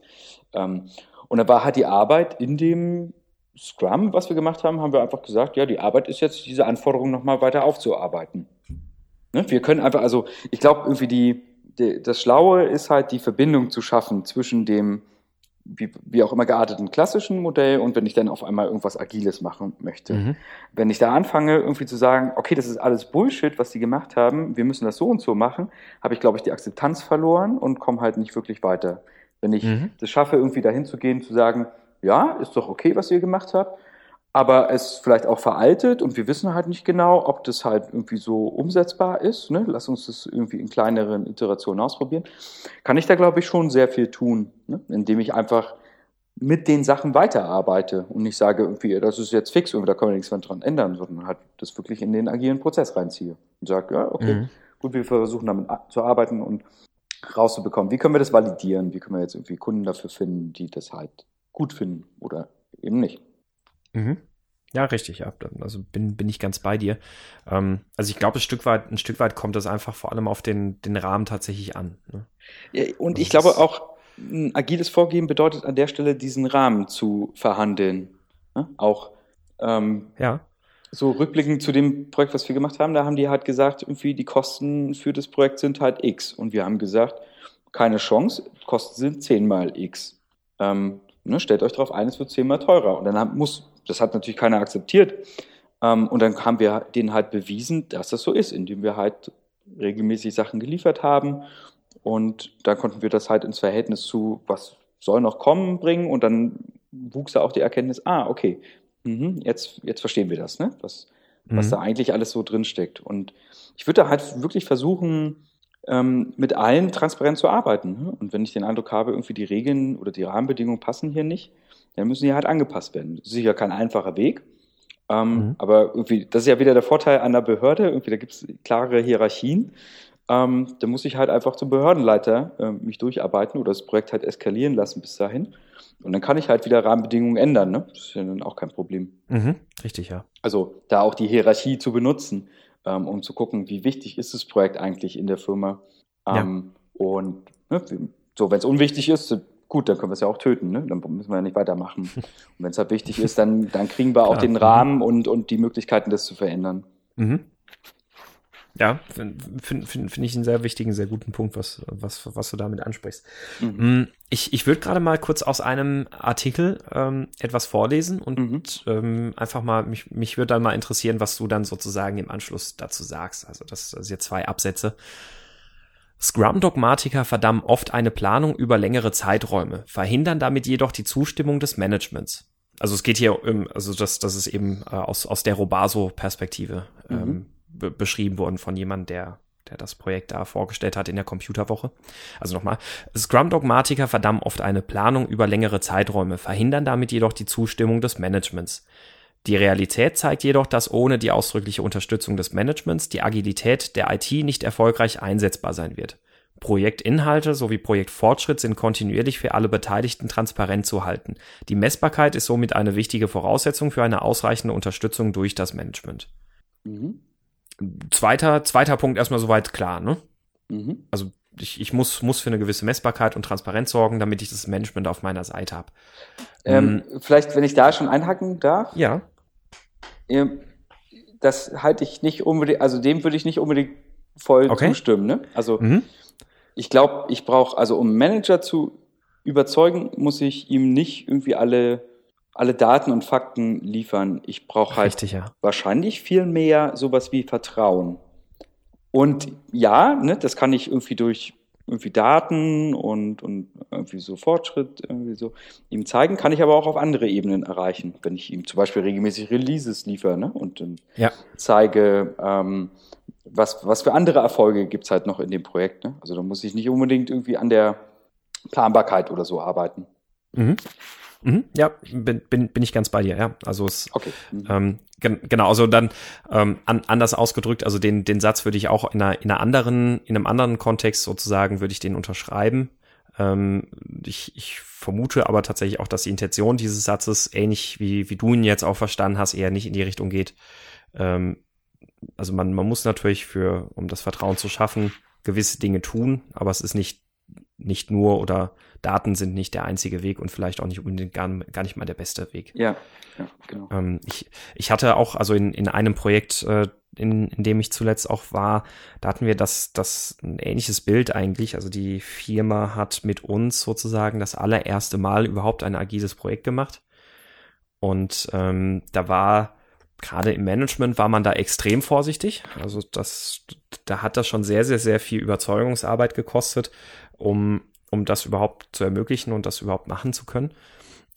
Ähm, und da war halt die Arbeit in dem Scrum, was wir gemacht haben, haben wir einfach gesagt, ja, die Arbeit ist jetzt, diese Anforderungen nochmal weiter aufzuarbeiten. Ne? Wir können einfach, also ich glaube irgendwie die, die, das Schlaue ist halt die Verbindung zu schaffen zwischen dem wie, wie auch immer gearteten klassischen Modell und wenn ich dann auf einmal irgendwas Agiles machen möchte. Mhm. Wenn ich da anfange, irgendwie zu sagen, okay, das ist alles Bullshit, was die gemacht haben, wir müssen das so und so machen, habe ich, glaube ich, die Akzeptanz verloren und komme halt nicht wirklich weiter. Wenn ich mhm. das schaffe, irgendwie dahin zu gehen, zu sagen, ja, ist doch okay, was ihr gemacht habt, aber es vielleicht auch veraltet und wir wissen halt nicht genau, ob das halt irgendwie so umsetzbar ist. Ne? Lass uns das irgendwie in kleineren Iterationen ausprobieren. Kann ich da, glaube ich, schon sehr viel tun, ne? indem ich einfach mit den Sachen weiterarbeite und nicht sage, irgendwie, das ist jetzt fix und da können wir nichts mehr dran ändern, sondern halt das wirklich in den agilen Prozess reinziehe und sage, ja, okay, mhm. gut, wir versuchen damit zu arbeiten und rauszubekommen. Wie können wir das validieren? Wie können wir jetzt irgendwie Kunden dafür finden, die das halt gut finden oder eben nicht? Mhm. Ja, richtig, ja. Also bin, bin ich ganz bei dir. Ähm, also ich glaube, ein Stück weit, ein Stück weit kommt das einfach vor allem auf den, den Rahmen tatsächlich an. Ne? Ja, und also ich glaube auch, ein agiles Vorgehen bedeutet an der Stelle, diesen Rahmen zu verhandeln. Ne? Auch ähm, ja. so rückblickend zu dem Projekt, was wir gemacht haben, da haben die halt gesagt, irgendwie die Kosten für das Projekt sind halt X. Und wir haben gesagt, keine Chance, Kosten sind zehnmal X. Ähm, ne, stellt euch darauf ein, es wird zehnmal teurer. Und dann muss, das hat natürlich keiner akzeptiert. Ähm, und dann haben wir denen halt bewiesen, dass das so ist, indem wir halt regelmäßig Sachen geliefert haben. Und da konnten wir das halt ins Verhältnis zu, was soll noch kommen, bringen. Und dann wuchs da auch die Erkenntnis, ah, okay, mhm, jetzt, jetzt verstehen wir das, ne? was, mhm. was da eigentlich alles so drinsteckt. Und ich würde da halt wirklich versuchen, ähm, mit allen transparent zu arbeiten. Ne? Und wenn ich den Eindruck habe, irgendwie die Regeln oder die Rahmenbedingungen passen hier nicht, dann müssen die halt angepasst werden. Das ist sicher kein einfacher Weg. Ähm, mhm. Aber irgendwie, das ist ja wieder der Vorteil einer Behörde. Irgendwie, da gibt es klare Hierarchien. Ähm, da muss ich halt einfach zum Behördenleiter äh, mich durcharbeiten oder das Projekt halt eskalieren lassen bis dahin. Und dann kann ich halt wieder Rahmenbedingungen ändern. Ne? Das ist ja dann auch kein Problem. Mhm. Richtig, ja. Also da auch die Hierarchie zu benutzen, ähm, um zu gucken, wie wichtig ist das Projekt eigentlich in der Firma. Ähm, ja. Und ne, so, wenn es unwichtig ist, gut, dann können wir es ja auch töten, ne? dann müssen wir ja nicht weitermachen. Und wenn es halt wichtig ist, dann, dann kriegen wir auch den Rahmen und, und die Möglichkeiten, das zu verändern. Mhm. Ja, finde find, find ich einen sehr wichtigen, sehr guten Punkt, was, was, was du damit ansprichst. Mhm. Mm, ich, ich würde gerade mal kurz aus einem Artikel ähm, etwas vorlesen und mhm. ähm, einfach mal, mich, mich würde dann mal interessieren, was du dann sozusagen im Anschluss dazu sagst. Also das, das sind jetzt zwei Absätze. Scrum-Dogmatiker verdammen oft eine Planung über längere Zeiträume, verhindern damit jedoch die Zustimmung des Managements. Also es geht hier um, also das, das ist eben äh, aus, aus der Robaso-Perspektive mhm. ähm, be beschrieben worden von jemandem, der, der das Projekt da vorgestellt hat in der Computerwoche. Also nochmal, Scrum-Dogmatiker verdammen oft eine Planung über längere Zeiträume, verhindern damit jedoch die Zustimmung des Managements. Die Realität zeigt jedoch, dass ohne die ausdrückliche Unterstützung des Managements die Agilität der IT nicht erfolgreich einsetzbar sein wird. Projektinhalte sowie Projektfortschritt sind kontinuierlich für alle Beteiligten transparent zu halten. Die Messbarkeit ist somit eine wichtige Voraussetzung für eine ausreichende Unterstützung durch das Management. Mhm. Zweiter, zweiter Punkt erstmal soweit klar, ne? Mhm. Also ich, ich muss, muss für eine gewisse Messbarkeit und Transparenz sorgen, damit ich das Management auf meiner Seite habe. Ähm, mhm. Vielleicht, wenn ich da schon einhaken darf. Ja. Das halte ich nicht unbedingt, also dem würde ich nicht unbedingt voll okay. zustimmen. Ne? Also mhm. ich glaube, ich brauche, also um Manager zu überzeugen, muss ich ihm nicht irgendwie alle alle Daten und Fakten liefern. Ich brauche halt Richtig, ja. wahrscheinlich viel mehr sowas wie Vertrauen. Und ja, ne, das kann ich irgendwie durch irgendwie Daten und, und irgendwie so Fortschritt irgendwie so ihm zeigen, kann ich aber auch auf andere Ebenen erreichen, wenn ich ihm zum Beispiel regelmäßig Releases liefere ne? und dann ja. zeige, ähm, was, was für andere Erfolge gibt's halt noch in dem Projekt. Ne? Also da muss ich nicht unbedingt irgendwie an der Planbarkeit oder so arbeiten. Mhm. Mhm, ja, bin, bin, bin ich ganz bei dir, ja. Also es, okay. Mhm. Ähm, gen genau, also dann ähm, an, anders ausgedrückt, also den, den Satz würde ich auch in einer, in einer anderen, in einem anderen Kontext sozusagen, würde ich den unterschreiben. Ähm, ich, ich vermute aber tatsächlich auch, dass die Intention dieses Satzes, ähnlich wie, wie du ihn jetzt auch verstanden hast, eher nicht in die Richtung geht. Ähm, also man, man muss natürlich für, um das Vertrauen zu schaffen, gewisse Dinge tun, aber es ist nicht, nicht nur oder Daten sind nicht der einzige Weg und vielleicht auch nicht unbedingt gar, gar nicht mal der beste Weg. Ja, ja genau. Ähm, ich, ich hatte auch, also in, in einem Projekt, äh, in, in dem ich zuletzt auch war, da hatten wir das, das ein ähnliches Bild eigentlich. Also die Firma hat mit uns sozusagen das allererste Mal überhaupt ein agiles Projekt gemacht. Und ähm, da war gerade im Management war man da extrem vorsichtig. Also das, da hat das schon sehr, sehr, sehr viel Überzeugungsarbeit gekostet, um um das überhaupt zu ermöglichen und das überhaupt machen zu können.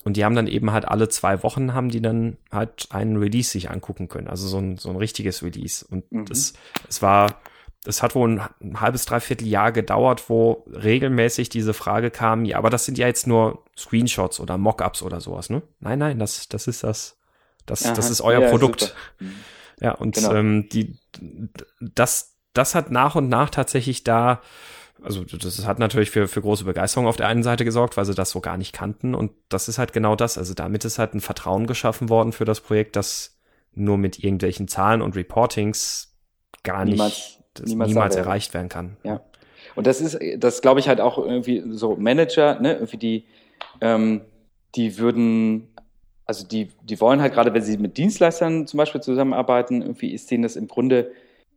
Und die haben dann eben halt alle zwei Wochen haben die dann halt einen Release sich angucken können. Also so ein, so ein richtiges Release. Und mhm. das, es war, das hat wohl ein, halbes, dreiviertel Jahr gedauert, wo regelmäßig diese Frage kam, ja, aber das sind ja jetzt nur Screenshots oder Mockups oder sowas, ne? Nein, nein, das, das ist das, das, Aha, das ist euer ja, Produkt. Mhm. Ja, und genau. ähm, die, das, das hat nach und nach tatsächlich da also das hat natürlich für, für große Begeisterung auf der einen Seite gesorgt, weil sie das so gar nicht kannten. Und das ist halt genau das. Also damit ist halt ein Vertrauen geschaffen worden für das Projekt, das nur mit irgendwelchen Zahlen und Reportings gar niemals, nicht niemals, niemals erreicht werden kann. Ja. Und das ist, das glaube ich halt auch irgendwie so Manager, ne, irgendwie die, ähm, die würden, also die, die wollen halt gerade, wenn sie mit Dienstleistern zum Beispiel zusammenarbeiten, irgendwie ist denen das im Grunde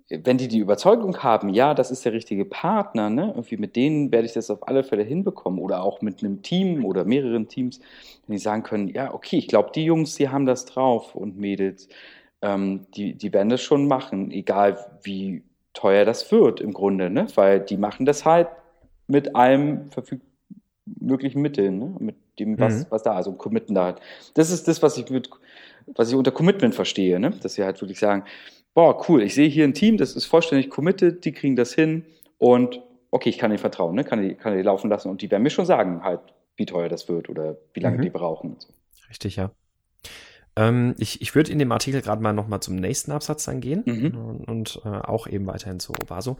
wenn die die Überzeugung haben, ja, das ist der richtige Partner, ne, irgendwie mit denen werde ich das auf alle Fälle hinbekommen oder auch mit einem Team oder mehreren Teams, wenn die sagen können, ja, okay, ich glaube, die Jungs, die haben das drauf und Mädels, ähm, die, die werden das schon machen, egal wie teuer das wird im Grunde, ne, weil die machen das halt mit allem verfügbaren möglichen Mitteln, ne? mit dem, was, mhm. was da, also committen da halt. Das ist das, was ich mit, was ich unter Commitment verstehe, ne? dass sie halt wirklich sagen, boah, cool, ich sehe hier ein Team, das ist vollständig committed, die kriegen das hin und okay, ich kann ihnen vertrauen, ne? kann, die, kann die laufen lassen und die werden mir schon sagen, halt, wie teuer das wird oder wie lange mhm. die brauchen. So. Richtig, ja. Ähm, ich ich würde in dem Artikel gerade mal nochmal zum nächsten Absatz dann gehen mhm. und, und äh, auch eben weiterhin zu Obaso.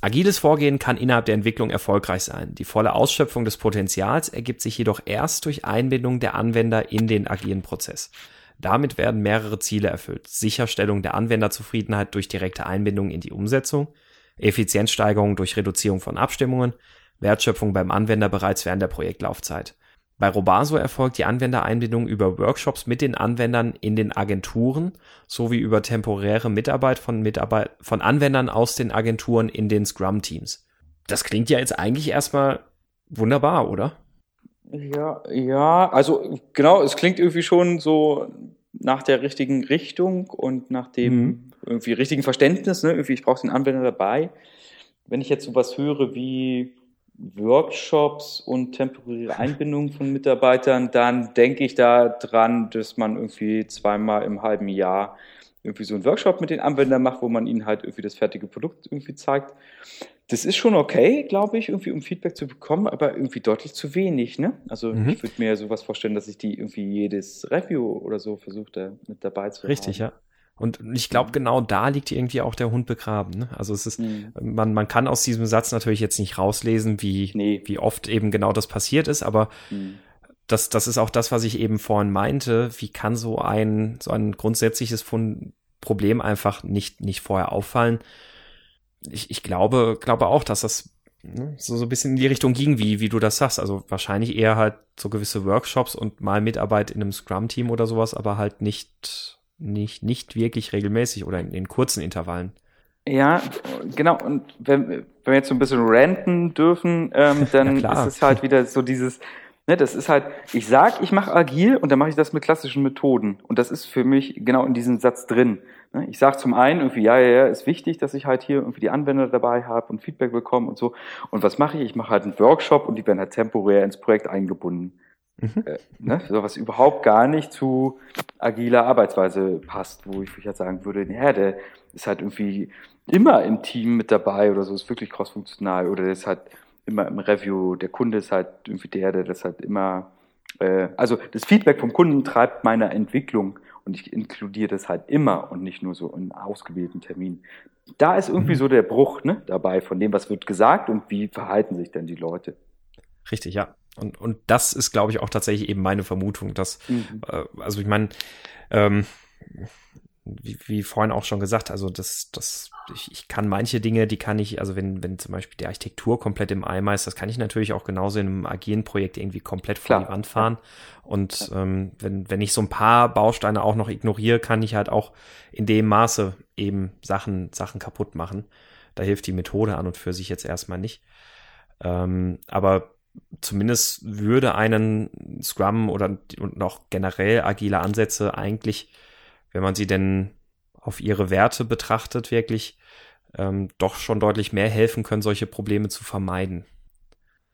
Agiles Vorgehen kann innerhalb der Entwicklung erfolgreich sein. Die volle Ausschöpfung des Potenzials ergibt sich jedoch erst durch Einbindung der Anwender in den agilen Prozess. Damit werden mehrere Ziele erfüllt. Sicherstellung der Anwenderzufriedenheit durch direkte Einbindung in die Umsetzung, Effizienzsteigerung durch Reduzierung von Abstimmungen, Wertschöpfung beim Anwender bereits während der Projektlaufzeit. Bei Robaso erfolgt die Anwendereinbindung über Workshops mit den Anwendern in den Agenturen sowie über temporäre Mitarbeit von, Mitarbeit von Anwendern aus den Agenturen in den Scrum-Teams. Das klingt ja jetzt eigentlich erstmal wunderbar, oder? Ja, ja, also genau, es klingt irgendwie schon so nach der richtigen Richtung und nach dem mhm. irgendwie richtigen Verständnis, ne? Irgendwie, ich brauche den Anwender dabei. Wenn ich jetzt sowas höre wie Workshops und temporäre Einbindung von Mitarbeitern, dann denke ich da dran, dass man irgendwie zweimal im halben Jahr irgendwie so einen Workshop mit den Anwendern macht, wo man ihnen halt irgendwie das fertige Produkt irgendwie zeigt. Das ist schon okay, glaube ich, irgendwie um Feedback zu bekommen, aber irgendwie deutlich zu wenig, ne? Also mhm. ich würde mir sowas vorstellen, dass ich die irgendwie jedes Review oder so versuche, da mit dabei zu Richtig, haben. ja. Und ich glaube, genau da liegt irgendwie auch der Hund begraben. Ne? Also es ist, mhm. man, man kann aus diesem Satz natürlich jetzt nicht rauslesen, wie, nee. wie oft eben genau das passiert ist, aber mhm. das, das ist auch das, was ich eben vorhin meinte. Wie kann so ein, so ein grundsätzliches Problem einfach nicht, nicht vorher auffallen? Ich, ich glaube, glaube auch, dass das ne, so, so ein bisschen in die Richtung ging, wie, wie du das sagst. Also wahrscheinlich eher halt so gewisse Workshops und mal Mitarbeit in einem Scrum-Team oder sowas, aber halt nicht nicht, nicht wirklich regelmäßig oder in, in kurzen Intervallen. Ja, genau. Und wenn, wenn wir jetzt so ein bisschen ranten dürfen, ähm, dann ist es halt wieder so dieses, ne, das ist halt, ich sag, ich mache agil und dann mache ich das mit klassischen Methoden. Und das ist für mich genau in diesem Satz drin. Ne? Ich sage zum einen irgendwie, ja, ja, ja, ist wichtig, dass ich halt hier irgendwie die Anwender dabei habe und Feedback bekomme und so. Und was mache ich? Ich mache halt einen Workshop und die werden halt temporär ins Projekt eingebunden. Mhm. Äh, ne, so was überhaupt gar nicht zu agiler Arbeitsweise passt, wo ich vielleicht sagen würde, ja, der ist halt irgendwie immer im Team mit dabei oder so, ist wirklich crossfunktional oder der ist halt immer im Review, der Kunde ist halt irgendwie der, der das halt immer, äh, also das Feedback vom Kunden treibt meine Entwicklung und ich inkludiere das halt immer und nicht nur so in ausgewählten Terminen. Da ist irgendwie mhm. so der Bruch ne, dabei von dem, was wird gesagt und wie verhalten sich denn die Leute. Richtig, ja. Und, und das ist, glaube ich, auch tatsächlich eben meine Vermutung, dass, mhm. äh, also ich meine, ähm, wie, wie vorhin auch schon gesagt, also das, das, ich, ich kann manche Dinge, die kann ich, also wenn, wenn zum Beispiel die Architektur komplett im Eimer ist, das kann ich natürlich auch genauso in einem agilen Projekt irgendwie komplett vor Klar. die Wand fahren. Und ja. ähm, wenn, wenn ich so ein paar Bausteine auch noch ignoriere, kann ich halt auch in dem Maße eben Sachen, Sachen kaputt machen. Da hilft die Methode an und für sich jetzt erstmal nicht. Ähm, aber zumindest würde einen Scrum oder und noch generell agile Ansätze eigentlich, wenn man sie denn auf ihre Werte betrachtet, wirklich ähm, doch schon deutlich mehr helfen können, solche Probleme zu vermeiden.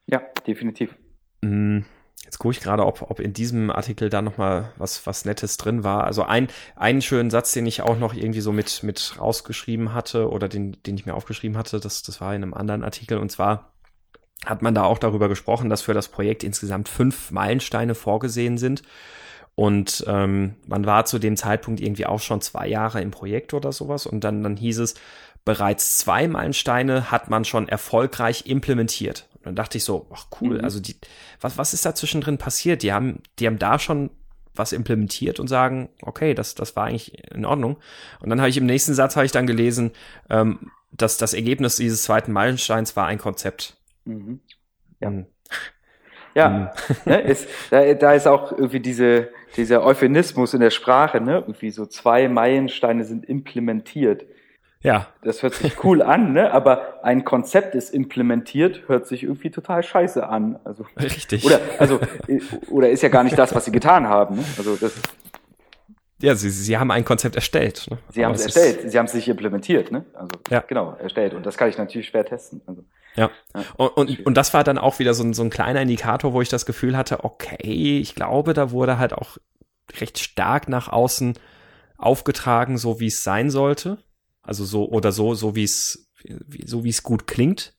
Ja, definitiv. Mm, jetzt gucke ich gerade, ob, ob in diesem Artikel da noch mal was, was Nettes drin war. Also ein, einen schönen Satz, den ich auch noch irgendwie so mit, mit rausgeschrieben hatte oder den, den ich mir aufgeschrieben hatte, das, das war in einem anderen Artikel und zwar hat man da auch darüber gesprochen, dass für das Projekt insgesamt fünf Meilensteine vorgesehen sind. Und ähm, man war zu dem Zeitpunkt irgendwie auch schon zwei Jahre im Projekt oder sowas. Und dann, dann hieß es, bereits zwei Meilensteine hat man schon erfolgreich implementiert. Und dann dachte ich so, ach cool, mhm. also die, was, was ist da zwischendrin passiert? Die haben, die haben da schon was implementiert und sagen, okay, das, das war eigentlich in Ordnung. Und dann habe ich im nächsten Satz habe ich dann gelesen, ähm, dass das Ergebnis dieses zweiten Meilensteins war ein Konzept. Mhm. Ja. Mhm. Ja, mhm. ne, ist, da, da ist auch irgendwie diese, dieser Euphemismus in der Sprache, ne? Irgendwie so zwei Meilensteine sind implementiert. Ja. Das hört sich cool an, ne? Aber ein Konzept ist implementiert, hört sich irgendwie total scheiße an. Also richtig. Oder also oder ist ja gar nicht das, was sie getan haben. Ne? Also das. Ja, sie, sie haben ein Konzept erstellt. Ne? Sie haben es erstellt, sie haben es sich implementiert, ne? Also ja. genau, erstellt. Und das kann ich natürlich schwer testen. Also, ja. Und, und, und das war dann auch wieder so ein, so ein kleiner Indikator, wo ich das Gefühl hatte, okay, ich glaube, da wurde halt auch recht stark nach außen aufgetragen, so wie es sein sollte. Also so oder so, so wie es, so wie es gut klingt.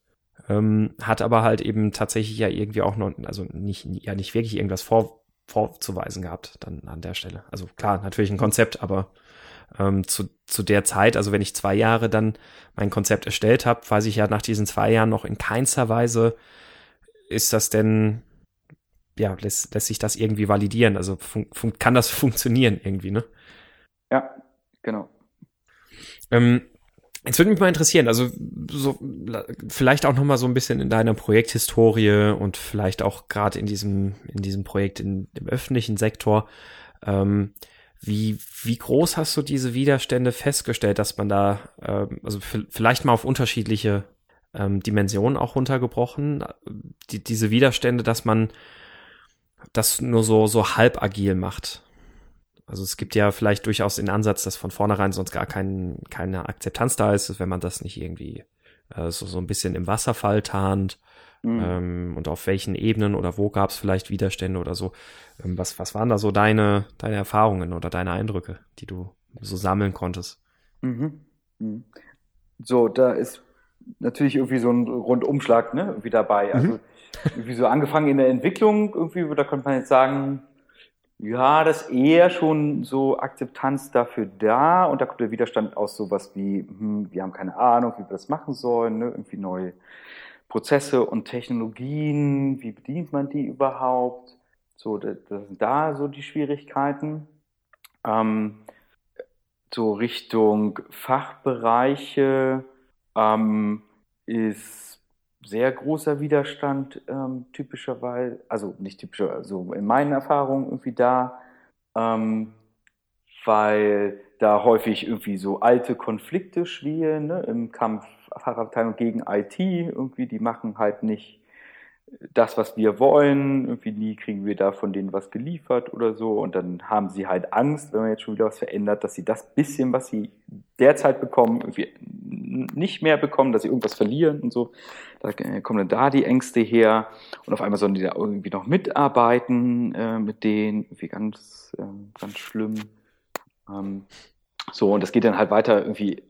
Ähm, hat aber halt eben tatsächlich ja irgendwie auch noch, also nicht, ja nicht wirklich irgendwas vor, vorzuweisen gehabt dann an der Stelle. Also klar, natürlich ein Konzept, aber ähm, zu, zu der Zeit, also wenn ich zwei Jahre dann mein Konzept erstellt habe, weiß ich ja nach diesen zwei Jahren noch in keinster Weise, ist das denn, ja, lässt, lässt sich das irgendwie validieren? Also kann das funktionieren irgendwie, ne? Ja, genau. Ähm, Jetzt würde mich mal interessieren, also so vielleicht auch noch mal so ein bisschen in deiner Projekthistorie und vielleicht auch gerade in diesem in diesem Projekt in, im öffentlichen Sektor. Ähm, wie wie groß hast du diese Widerstände festgestellt, dass man da ähm, also vielleicht mal auf unterschiedliche ähm, Dimensionen auch runtergebrochen, die, diese Widerstände, dass man das nur so so halb agil macht? Also es gibt ja vielleicht durchaus den Ansatz, dass von vornherein sonst gar kein, keine Akzeptanz da ist, wenn man das nicht irgendwie äh, so, so ein bisschen im Wasserfall tarnt. Mhm. Ähm, und auf welchen Ebenen oder wo gab es vielleicht Widerstände oder so. Ähm, was, was waren da so deine, deine Erfahrungen oder deine Eindrücke, die du so sammeln konntest? Mhm. Mhm. So, da ist natürlich irgendwie so ein Rundumschlag ne, irgendwie dabei. Also mhm. irgendwie so angefangen in der Entwicklung, irgendwie, da könnte man jetzt sagen, ja, das eher schon so Akzeptanz dafür da und da kommt der Widerstand aus sowas wie, hm, wir haben keine Ahnung, wie wir das machen sollen, ne? irgendwie neue Prozesse und Technologien, wie bedient man die überhaupt? So, das, sind da so die Schwierigkeiten. Ähm, so Richtung Fachbereiche ähm, ist sehr großer Widerstand ähm, typischerweise, also nicht typischer, also in meinen Erfahrungen irgendwie da, ähm, weil da häufig irgendwie so alte Konflikte schwelen ne, im Kampf Fachabteilung gegen IT irgendwie, die machen halt nicht das, was wir wollen, irgendwie nie kriegen wir da von denen was geliefert oder so und dann haben sie halt Angst, wenn man jetzt schon wieder was verändert, dass sie das bisschen, was sie derzeit bekommen, irgendwie nicht mehr bekommen, dass sie irgendwas verlieren und so. Da kommen dann da die Ängste her und auf einmal sollen die da irgendwie noch mitarbeiten äh, mit denen, irgendwie ganz, äh, ganz schlimm. Ähm, so, und das geht dann halt weiter irgendwie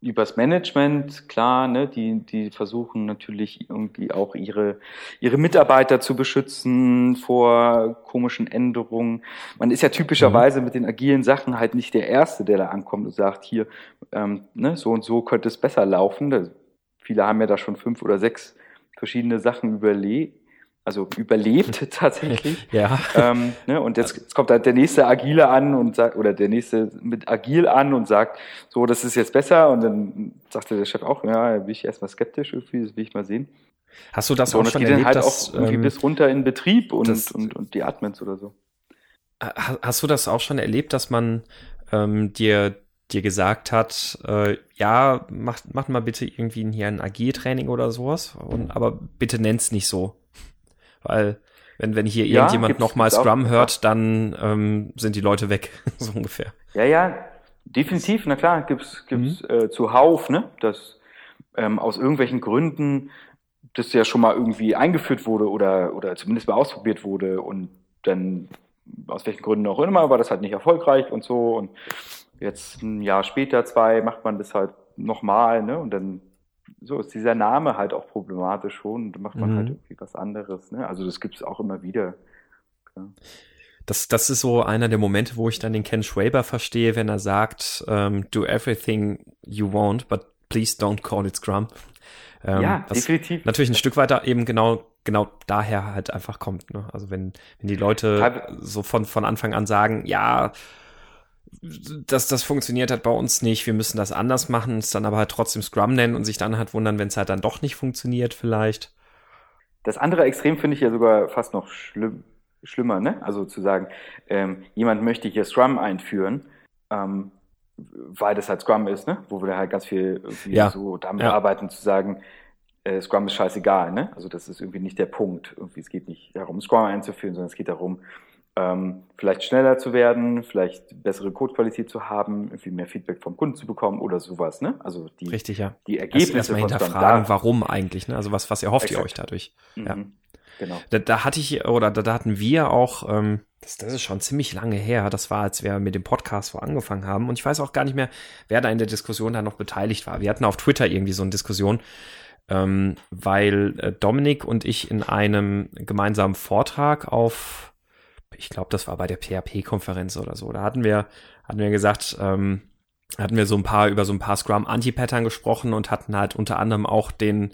übers Management, klar, ne, die, die versuchen natürlich irgendwie auch ihre, ihre Mitarbeiter zu beschützen vor komischen Änderungen. Man ist ja typischerweise mhm. mit den agilen Sachen halt nicht der Erste, der da ankommt und sagt, hier, ähm, ne, so und so könnte es besser laufen. Das, viele haben ja da schon fünf oder sechs verschiedene Sachen überlegt also überlebt tatsächlich. ja. Ähm, ne, und jetzt, jetzt, kommt halt der nächste Agile an und sagt, oder der nächste mit Agil an und sagt, so, das ist jetzt besser. Und dann sagte der Chef auch, ja, bin ich erstmal skeptisch irgendwie, das will ich mal sehen. Hast du das so, auch schon geht erlebt, dann halt dass, auch irgendwie ähm, bis runter in Betrieb und, das, und, und die Admins oder so. Hast du das auch schon erlebt, dass man ähm, dir dir gesagt hat, äh, ja, mach, mach mal bitte irgendwie hier ein Agil-Training oder sowas, und, aber bitte nenn's nicht so. Weil wenn, wenn hier ja, irgendjemand nochmal Scrum auch, hört, dann ähm, sind die Leute weg, so ungefähr. Ja, ja, definitiv, na klar, gibt's gibt's mhm. äh, zuhauf, ne, dass ähm, aus irgendwelchen Gründen das ja schon mal irgendwie eingeführt wurde oder, oder zumindest mal ausprobiert wurde und dann aus welchen Gründen auch immer war das halt nicht erfolgreich und so und jetzt ein Jahr später, zwei, macht man das halt nochmal, ne, und dann so ist dieser Name halt auch problematisch schon. Und macht man halt mhm. halt irgendwie was anderes. Ne? Also das gibt es auch immer wieder. Klar. Das, das ist so einer der Momente, wo ich dann den Ken Schwaber verstehe, wenn er sagt, um, ähm, do everything you want, but please don't call it Scrum. Ähm, ja, definitiv. Natürlich ein Stück weiter eben genau genau daher halt einfach kommt. Ne? Also wenn wenn die Leute so von von Anfang an sagen, ja, dass das funktioniert hat bei uns nicht, wir müssen das anders machen, es dann aber halt trotzdem Scrum nennen und sich dann halt wundern, wenn es halt dann doch nicht funktioniert vielleicht. Das andere Extrem finde ich ja sogar fast noch schlimm, schlimmer, ne? Also zu sagen, ähm, jemand möchte hier Scrum einführen, ähm, weil das halt Scrum ist, ne? wo wir halt ganz viel Ja. so damit Ja. arbeiten, zu sagen, äh, Scrum ist scheißegal. Ne? Also das ist irgendwie nicht der Punkt. Irgendwie, es geht nicht darum, Scrum einzuführen, sondern es geht darum, ähm, vielleicht schneller zu werden, vielleicht bessere Codequalität zu haben, irgendwie mehr Feedback vom Kunden zu bekommen oder sowas. Ne? Also die, Richtig, ja. die Ergebnisse erstmal von Scrum hinterfragen, da. warum eigentlich, ne? Also was, was erhofft ihr Exakt. euch dadurch? Mhm. Ja. Genau. Da, da hatte ich, oder da, da hatten wir auch, ähm, das, das ist schon ziemlich lange her, das war, als wir mit dem Podcast vor angefangen haben. Und ich weiß auch gar nicht mehr, wer da in der Diskussion da noch beteiligt war. Wir hatten auf Twitter irgendwie so eine Diskussion, ähm, weil äh, Dominik und ich in einem gemeinsamen Vortrag auf, ich glaube, das war bei der PHP-Konferenz oder so, da hatten wir, hatten wir gesagt, ähm, hatten wir so ein paar über so ein paar Scrum Anti-Pattern gesprochen und hatten halt unter anderem auch den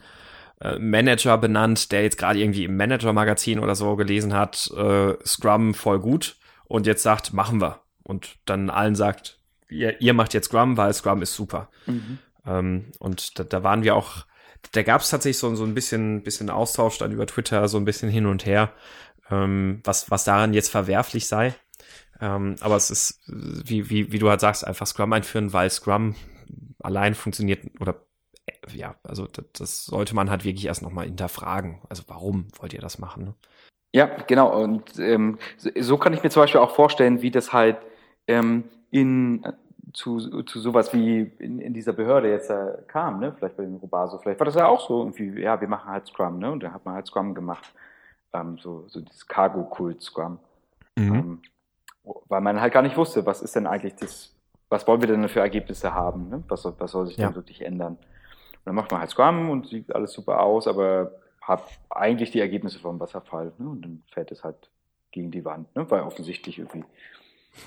äh, Manager benannt, der jetzt gerade irgendwie im Manager-Magazin oder so gelesen hat, äh, Scrum voll gut und jetzt sagt, machen wir. Und dann allen sagt, ihr, ihr macht jetzt Scrum, weil Scrum ist super. Mhm. Ähm, und da, da waren wir auch, da gab es tatsächlich so, so ein bisschen, bisschen Austausch dann über Twitter, so ein bisschen hin und her, ähm, was, was daran jetzt verwerflich sei. Ähm, aber es ist, wie, wie, wie du halt sagst, einfach Scrum einführen, weil Scrum allein funktioniert oder äh, ja, also das, das sollte man halt wirklich erst nochmal hinterfragen. Also warum wollt ihr das machen? Ne? Ja, genau. Und ähm, so- so kann ich mir zum Beispiel auch vorstellen, wie das halt ähm, in zu, zu sowas wie in, in dieser Behörde jetzt äh, kam, ne? Vielleicht bei dem Robaso, vielleicht war das ja auch so irgendwie, ja, wir machen halt Scrum, ne? Und dann hat man halt Scrum gemacht. Ähm, so, so dieses Cargo-Kult Scrum. Mhm. Ähm, weil man halt gar nicht wusste, was ist denn eigentlich das, was wollen wir denn für Ergebnisse haben, ne? was, soll- was soll sich Ja. denn wirklich ändern. Und dann macht man halt Scrum und sieht alles super aus, aber hat eigentlich die Ergebnisse vom Wasserfall ne? und dann fällt es halt gegen die Wand, ne? weil offensichtlich irgendwie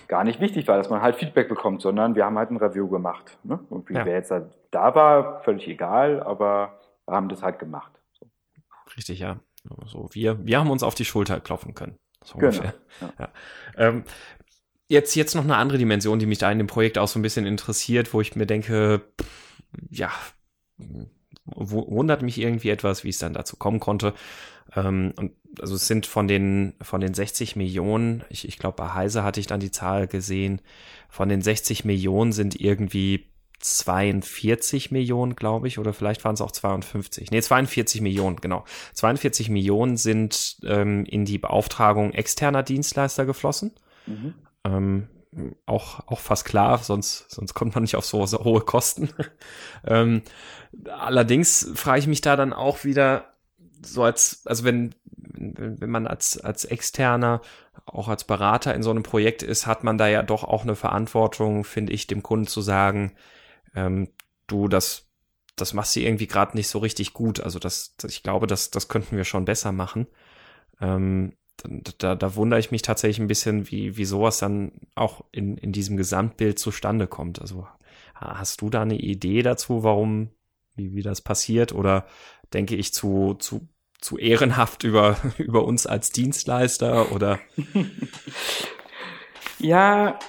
gar nicht wichtig war, dass man halt Feedback bekommt, sondern wir haben halt ein Review gemacht. Ne? Irgendwie, Ja. wer jetzt halt da war, völlig egal, aber wir haben das halt gemacht. So. Richtig, ja. So, wir, wir haben uns auf die Schulter klopfen können. So Genau, ungefähr. ja. Ja. Ähm, jetzt, jetzt noch eine andere Dimension, die mich da in dem Projekt auch so ein bisschen interessiert, wo ich mir denke, pff, ja, wundert mich irgendwie etwas, wie es dann dazu kommen konnte. Ähm, und also es sind von den, von den 60 Millionen, ich, ich glaube, bei Heise hatte ich dann die Zahl gesehen, von den 60 Millionen sind irgendwie 42 Millionen, glaube ich, oder vielleicht waren es auch 52. Nee, 42 Millionen, genau. 42 Millionen sind ähm, in die Beauftragung externer Dienstleister geflossen. Mhm. Ähm, auch, auch fast klar, sonst, sonst kommt man nicht auf so, so hohe Kosten. ähm, allerdings frage ich mich da dann auch wieder, so als, also wenn, wenn, wenn man als, als Externer, auch als Berater in so einem Projekt ist, hat man da ja doch auch eine Verantwortung, finde ich, dem Kunden zu sagen, ähm, du, das, das machst du irgendwie gerade nicht so richtig gut. Also das, das ich glaube, das, das könnten wir schon besser machen. Ähm, da, da wundere ich mich tatsächlich ein bisschen, wie, wie sowas dann auch in, in diesem Gesamtbild zustande kommt. Also hast du da eine Idee dazu, warum, wie, wie das passiert? Oder denke ich zu, zu, zu ehrenhaft über, über uns als Dienstleister oder? Ja,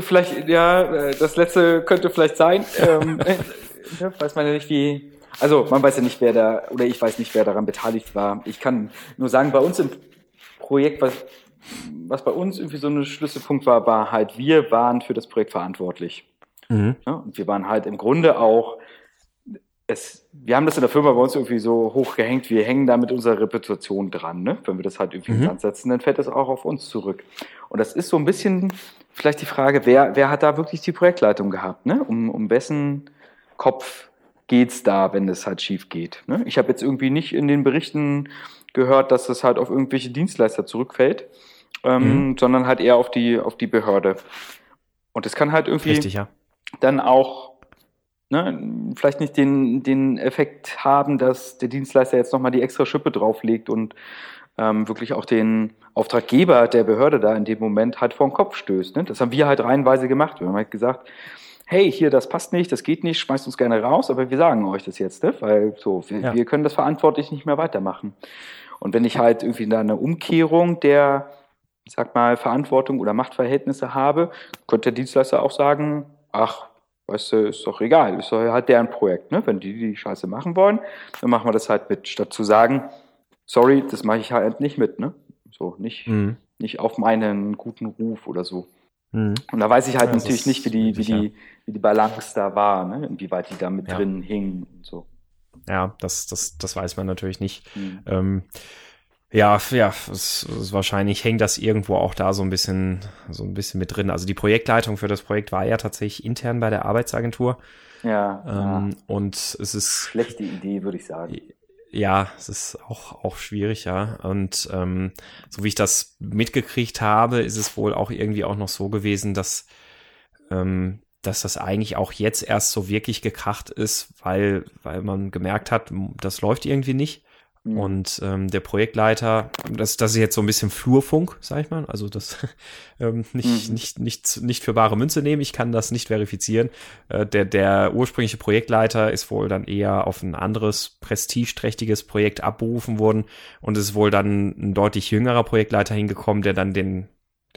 vielleicht, ja, äh, das letzte könnte vielleicht sein. Ähm, äh, weiß man ja nicht, wie. Also, man weiß ja nicht, wer da, oder ich weiß nicht, wer daran beteiligt war. Ich kann nur sagen, bei uns im Projekt, was, was bei uns irgendwie so ein Schlüsselpunkt war, war halt, wir waren für das Projekt verantwortlich. Mhm. Ja, und wir waren halt im Grunde auch, es, wir haben das in der Firma bei uns irgendwie so hochgehängt, wir hängen da mit unserer Reputation dran. Ne? Wenn wir das halt irgendwie Mhm. in Sand setzen, dann fällt das auch auf uns zurück. Und das ist so ein bisschen vielleicht die Frage, wer, wer hat da wirklich die Projektleitung gehabt? Ne? Um, um wessen Kopf geht's da, wenn es halt schief geht? Ne? Ich habe jetzt irgendwie nicht in den Berichten gehört, dass es halt auf irgendwelche Dienstleister zurückfällt, ähm, sondern halt eher auf die, auf die Behörde. Und es kann halt irgendwie Richtig, ja. dann auch ne, vielleicht nicht den, den Effekt haben, dass der Dienstleister jetzt nochmal die extra Schippe drauflegt und ähm, wirklich auch den Auftraggeber der Behörde da in dem Moment halt vor den Kopf stößt. Ne? Das haben wir halt reihenweise gemacht. Wir haben halt gesagt, hey, hier, das passt nicht, das geht nicht, schmeißt uns gerne raus, aber wir sagen euch das jetzt, ne? weil so, wir, Ja. wir können das verantwortlich nicht mehr weitermachen. Und wenn ich halt irgendwie da eine Umkehrung der, sag mal, Verantwortung oder Machtverhältnisse habe, könnte der Dienstleister auch sagen, ach, weißt du, ist doch egal, ist doch halt deren Projekt, ne? Wenn die die Scheiße machen wollen, dann machen wir das halt mit, statt zu sagen, sorry, das mache ich halt nicht mit, ne? So, nicht, Mhm. nicht auf meinen guten Ruf oder so. Mhm. Und da weiß ich halt ja, natürlich nicht, wie die, wie die, wie die Balance da war, ne? inwieweit die da mit ja. drin hing und so. Ja, das, das, das weiß man natürlich nicht. Mhm. Ähm, ja, ja, es, es, wahrscheinlich hängt das irgendwo auch da so ein bisschen, so ein bisschen mit drin. Also die Projektleitung für das Projekt war ja tatsächlich intern bei der Arbeitsagentur. Ja. Ähm, ja. Und es ist. Schlechte Idee, würde ich sagen. Ja, es ist auch, auch schwierig, ja. Und ähm, so wie ich das mitgekriegt habe, ist es wohl auch irgendwie auch noch so gewesen, dass, ähm, dass das eigentlich auch jetzt erst so wirklich gekracht ist, weil, weil man gemerkt hat, das läuft irgendwie nicht. Mhm. Und ähm, der Projektleiter, das, das ist jetzt so ein bisschen Flurfunk, sag ich mal. Also das ähm, nicht, mhm. nicht, nicht, nicht für bare Münze nehmen, ich kann das nicht verifizieren. Äh, der, der ursprüngliche Projektleiter ist wohl dann eher auf ein anderes prestigeträchtiges Projekt abberufen worden und ist wohl dann ein deutlich jüngerer Projektleiter hingekommen, der dann den,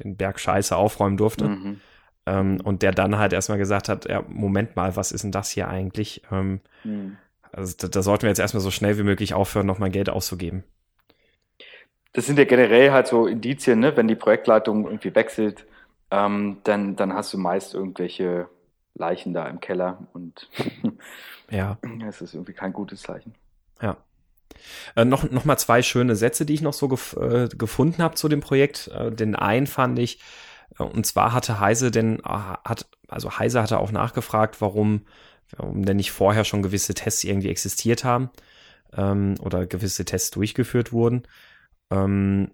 den Berg Scheiße aufräumen durfte. Mhm. Ähm, und der dann halt erstmal gesagt hat, ja, Moment mal, was ist denn das hier eigentlich? Ähm, mhm also da, da sollten wir jetzt erstmal so schnell wie möglich aufhören, nochmal Geld auszugeben. Das sind ja generell halt so Indizien, ne? wenn die Projektleitung irgendwie wechselt, ähm, dann, dann hast du meist irgendwelche Leichen da im Keller und ja. es ist irgendwie kein gutes Zeichen. Ja. Äh, noch, noch mal zwei schöne Sätze, die ich noch so gef äh, gefunden habe zu dem Projekt. Äh, den einen fand ich, äh, und zwar hatte Heise denn, äh, hat, also Heise hatte auch nachgefragt, warum warum denn nicht vorher schon gewisse Tests irgendwie existiert haben ähm, oder gewisse Tests durchgeführt wurden. Ähm,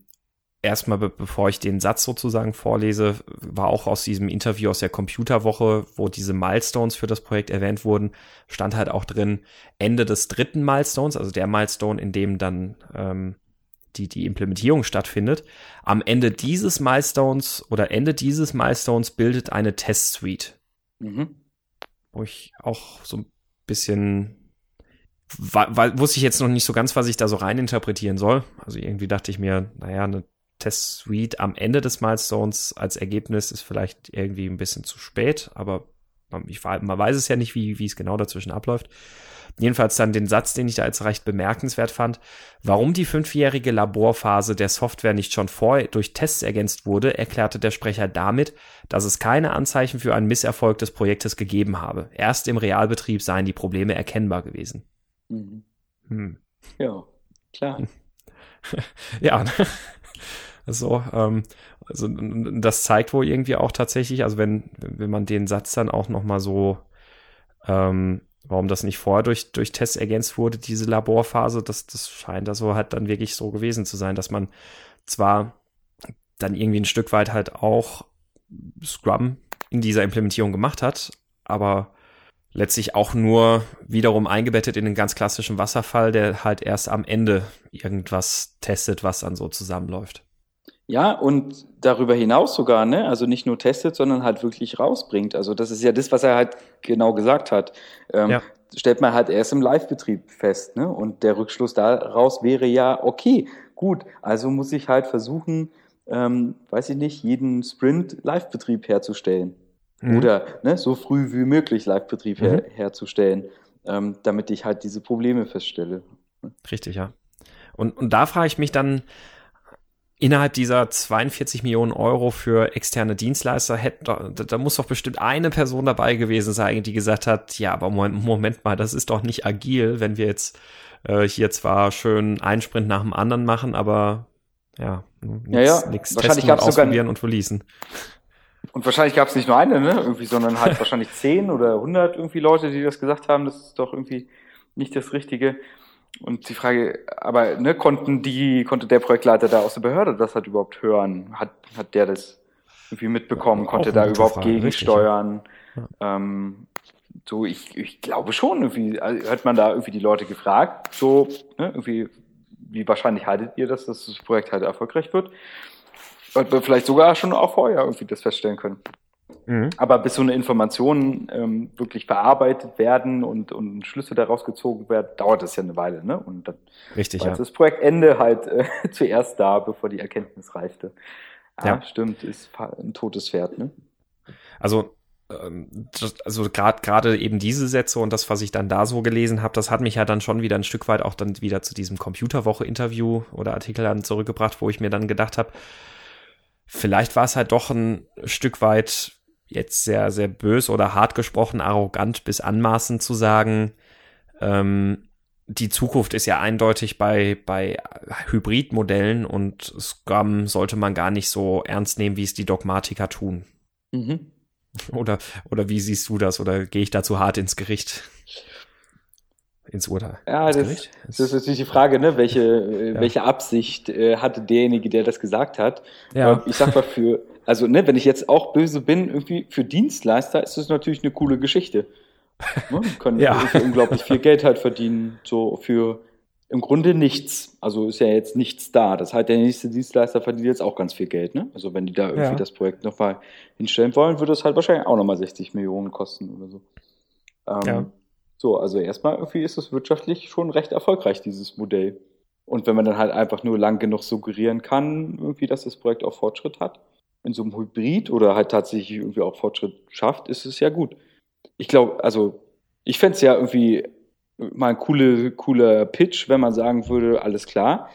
erstmal, be bevor ich den Satz sozusagen vorlese, war auch aus diesem Interview aus der Computerwoche, wo diese Milestones für das Projekt erwähnt wurden, stand halt auch drin, Ende des dritten Milestones, also der Milestone, in dem dann ähm, die, die Implementierung stattfindet. Am Ende dieses Milestones oder Ende dieses Milestones bildet eine Test-Suite. Mhm wo ich auch so ein bisschen weil wusste ich jetzt noch nicht so ganz, was ich da so rein interpretieren soll. Also irgendwie dachte ich mir, naja, eine Test-Suite am Ende des Milestones als Ergebnis ist vielleicht irgendwie ein bisschen zu spät, aber man, ich, man weiß es ja nicht, wie, wie es genau dazwischen abläuft. Jedenfalls dann den Satz, den ich da als recht bemerkenswert fand. Warum die fünfjährige Laborphase der Software nicht schon vorher durch Tests ergänzt wurde, erklärte der Sprecher damit, dass es keine Anzeichen für einen Misserfolg des Projektes gegeben habe. Erst im Realbetrieb seien die Probleme erkennbar gewesen. Mhm. Hm. Ja, klar. ja, ne? so, ähm, also das zeigt wohl irgendwie auch tatsächlich, also wenn, wenn man den Satz dann auch nochmal so ähm, warum das nicht vorher durch, durch Tests ergänzt wurde, diese Laborphase, das, das scheint also halt dann wirklich so gewesen zu sein, dass man zwar dann irgendwie ein Stück weit halt auch Scrum in dieser Implementierung gemacht hat, aber letztlich auch nur wiederum eingebettet in den ganz klassischen Wasserfall, der halt erst am Ende irgendwas testet, was dann so zusammenläuft. Ja, und darüber hinaus sogar, ne? Also nicht nur testet, sondern halt wirklich rausbringt. Also das ist ja das, was er halt genau gesagt hat. Ähm, ja. Stellt man halt erst im Live-Betrieb fest, ne? Und der Rückschluss daraus wäre ja, okay, gut, also muss ich halt versuchen, ähm, weiß ich nicht, jeden Sprint Live-Betrieb herzustellen. Mhm. Oder ne, so früh wie möglich Live-Betrieb mhm. her herzustellen, ähm, damit ich halt diese Probleme feststelle. Richtig, ja. Und, und da frage ich mich dann, innerhalb dieser 42 Millionen Euro für externe Dienstleister hätte, da, da, muss doch bestimmt eine Person dabei gewesen sein, die gesagt hat, ja, aber Moment, Moment mal, das ist doch nicht agil, wenn wir jetzt äh, hier zwar schön einen Sprint nach dem anderen machen, aber ja, nichts ja, ja. Nix testen, ausprobieren und verließen. Und wahrscheinlich gab es nicht nur eine, ne, irgendwie, sondern halt wahrscheinlich zehn oder hundert irgendwie Leute, die das gesagt haben, das ist doch irgendwie nicht das Richtige. Und die Frage, aber ne, konnten die, konnte der Projektleiter da aus der Behörde das halt überhaupt hören? Hat, hat der das irgendwie mitbekommen? Konnte da überhaupt Frage, gegensteuern? Richtig, ja. ähm, so, ich, ich glaube schon, irgendwie, also hört man da irgendwie die Leute gefragt, so, ne, irgendwie, wie wahrscheinlich haltet ihr das, dass das Projekt halt erfolgreich wird? Und vielleicht sogar schon auch vorher irgendwie das feststellen können. Mhm. Aber bis so eine Information ähm, wirklich verarbeitet werden und, und Schlüsse daraus gezogen werden, dauert das ja eine Weile. Ne? Und dann Richtig, ja. das Projektende halt äh, zuerst da, bevor die Erkenntnis reichte. Ja, ja. stimmt, ist ein totes Pferd. Ne? Also ähm, also gerade gerade eben diese Sätze und das, was ich dann da so gelesen habe, das hat mich ja dann schon wieder ein Stück weit auch dann wieder zu diesem Computerwoche-Interview oder Artikel dann zurückgebracht, wo ich mir dann gedacht habe, vielleicht war es halt doch ein Stück weit jetzt sehr, sehr bös oder hart gesprochen, arrogant bis anmaßend zu sagen, ähm, die Zukunft ist ja eindeutig bei, bei Hybridmodellen und Scrum sollte man gar nicht so ernst nehmen, wie es die Dogmatiker tun. Mhm. Oder, oder wie siehst du das? Oder gehe ich da zu hart ins Gericht? Ins Urteil? Ja, ins das, das, ist natürlich die Frage, ne? welche, äh, ja. welche Absicht äh, hatte derjenige, der das gesagt hat. Ja. Ich sag mal für, also ne, wenn ich jetzt auch böse bin, irgendwie für Dienstleister ist das natürlich eine coole Geschichte. Ne? Können ja. unglaublich viel Geld halt verdienen, so für im Grunde nichts. Also ist ja jetzt nichts da. Das heißt, der nächste Dienstleister verdient jetzt auch ganz viel Geld. Ne? Also wenn die da irgendwie ja. das Projekt nochmal hinstellen wollen, würde es halt wahrscheinlich auch nochmal 60 Millionen kosten oder so. Ähm, ja. So, also erstmal irgendwie ist es wirtschaftlich schon recht erfolgreich, dieses Modell. Und wenn man dann halt einfach nur lang genug suggerieren kann, irgendwie, dass das Projekt auch Fortschritt hat, in so einem Hybrid oder halt tatsächlich irgendwie auch Fortschritt schafft, ist es ja gut. Ich glaube, also ich fände es ja irgendwie mal ein coole, cooler Pitch, wenn man sagen würde, alles klar,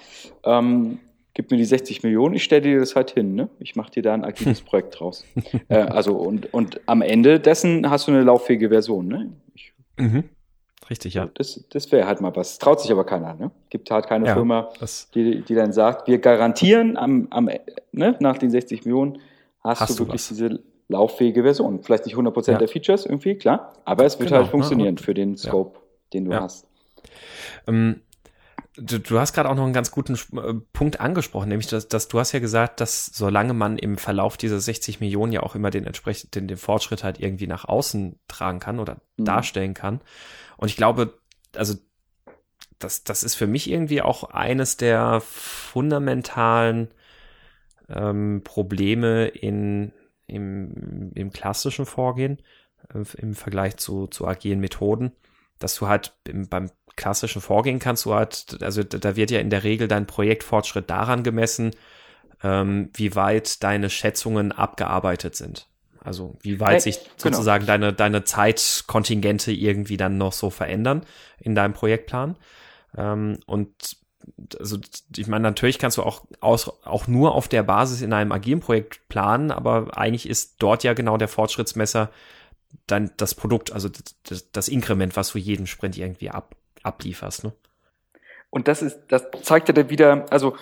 ähm, gib mir die 60 Millionen, ich stelle dir das halt hin, ne? Ich mache dir da ein agiles Projekt draus. äh, also und, und am Ende dessen hast du eine lauffähige Version, ne? Ich, mhm. Richtig, ja. Das, das wäre halt mal was. Traut sich aber keiner, ne? Gibt halt keine ja, Firma, die, die dann sagt, wir garantieren am, am, ne, nach den 60 Millionen hast, hast du wirklich was. diese lauffähige Version. Vielleicht nicht 100% ja. der Features irgendwie, klar, aber es wird genau, halt funktionieren ne? für den Scope, ja. den du hast. Ähm, du, du, hast gerade auch noch einen ganz guten äh, Punkt angesprochen, nämlich, dass, dass, du hast ja gesagt, dass solange man im Verlauf dieser 60 Millionen ja auch immer den entsprechenden den Fortschritt halt irgendwie nach außen tragen kann oder mhm. darstellen kann, und ich glaube, also das, das ist für mich irgendwie auch eines der fundamentalen ähm, Probleme in, im, im klassischen Vorgehen äh, im Vergleich zu, zu agilen Methoden, dass du halt im, beim klassischen Vorgehen kannst du halt, also da wird ja in der Regel dein Projektfortschritt daran gemessen, ähm, wie weit deine Schätzungen abgearbeitet sind. Also wie weit sich genau. sozusagen deine, deine Zeitkontingente irgendwie dann noch so verändern in deinem Projektplan. Ähm, und also ich meine, natürlich kannst du auch, aus, auch nur auf der Basis in einem agilen Projekt planen, aber eigentlich ist dort ja genau der Fortschrittsmesser dann das Produkt, also das, das Inkrement, was du jeden Sprint irgendwie ab, ablieferst. Ne? Und das ist, das zeigt ja dann wieder, also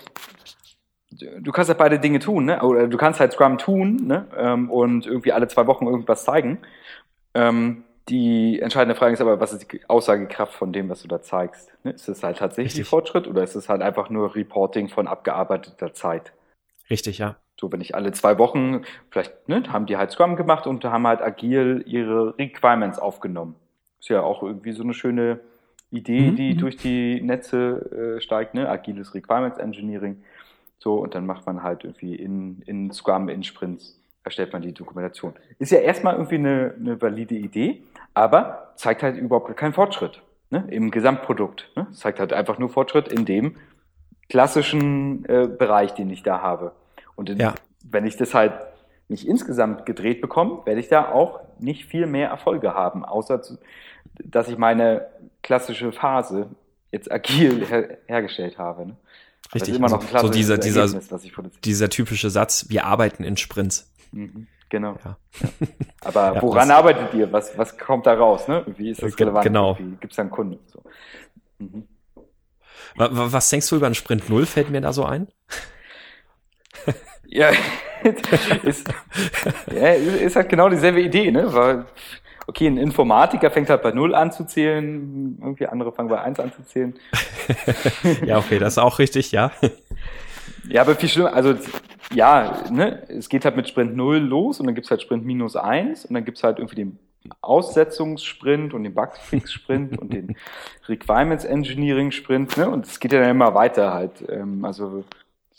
du kannst halt beide Dinge tun, ne? Oder du kannst halt Scrum tun, ne? Ähm, und irgendwie alle zwei Wochen irgendwas zeigen. Ähm, die entscheidende Frage ist aber, was ist die Aussagekraft von dem, was du da zeigst? Ne? Ist es halt tatsächlich Richtig. Fortschritt oder ist es halt einfach nur Reporting von abgearbeiteter Zeit? Richtig, ja. So, wenn ich alle zwei Wochen, vielleicht ne, haben die halt Scrum gemacht und haben halt agil ihre Requirements aufgenommen. Ist ja auch irgendwie so eine schöne Idee, mhm. die mhm. durch die Netze äh, steigt, ne? Agiles Requirements Engineering. So, und dann macht man halt irgendwie in, in Scrum, in Sprints, erstellt man die Dokumentation. Ist ja erstmal irgendwie eine, eine valide Idee, aber zeigt halt überhaupt keinen Fortschritt ne, im Gesamtprodukt. Ne? Zeigt halt einfach nur Fortschritt in dem klassischen äh, Bereich, den ich da habe. Und in, ja. wenn ich das halt nicht insgesamt gedreht bekomme, werde ich da auch nicht viel mehr Erfolge haben, außer dass ich meine klassische Phase jetzt agil her hergestellt habe. Ne? Richtig, immer noch also, so dieser, dieser, dieser typische Satz, wir arbeiten in Sprints. Mhm, genau. Ja. Ja. Aber ja, woran arbeitet ihr? Was, was kommt da raus? Ne? Wie ist das relevant? Genau. Gibt es da einen Kunden? So. Mhm. Was denkst du über einen Sprint Null? Fällt mir da so ein? ja, ist, ja, ist halt genau dieselbe Idee, ne? Weil okay, ein Informatiker fängt halt bei null an zu zählen, irgendwie andere fangen bei eins an zu zählen. ja, okay, das ist auch richtig, ja. Ja, aber viel schlimmer, also ja, ne, es geht halt mit Sprint 0 los und dann gibt's halt Sprint minus 1 und dann gibt's halt irgendwie den Aussetzungssprint und den Bugfix-Sprint und den Requirements Engineering-Sprint, ne? Und es geht ja dann immer weiter halt. Ähm, also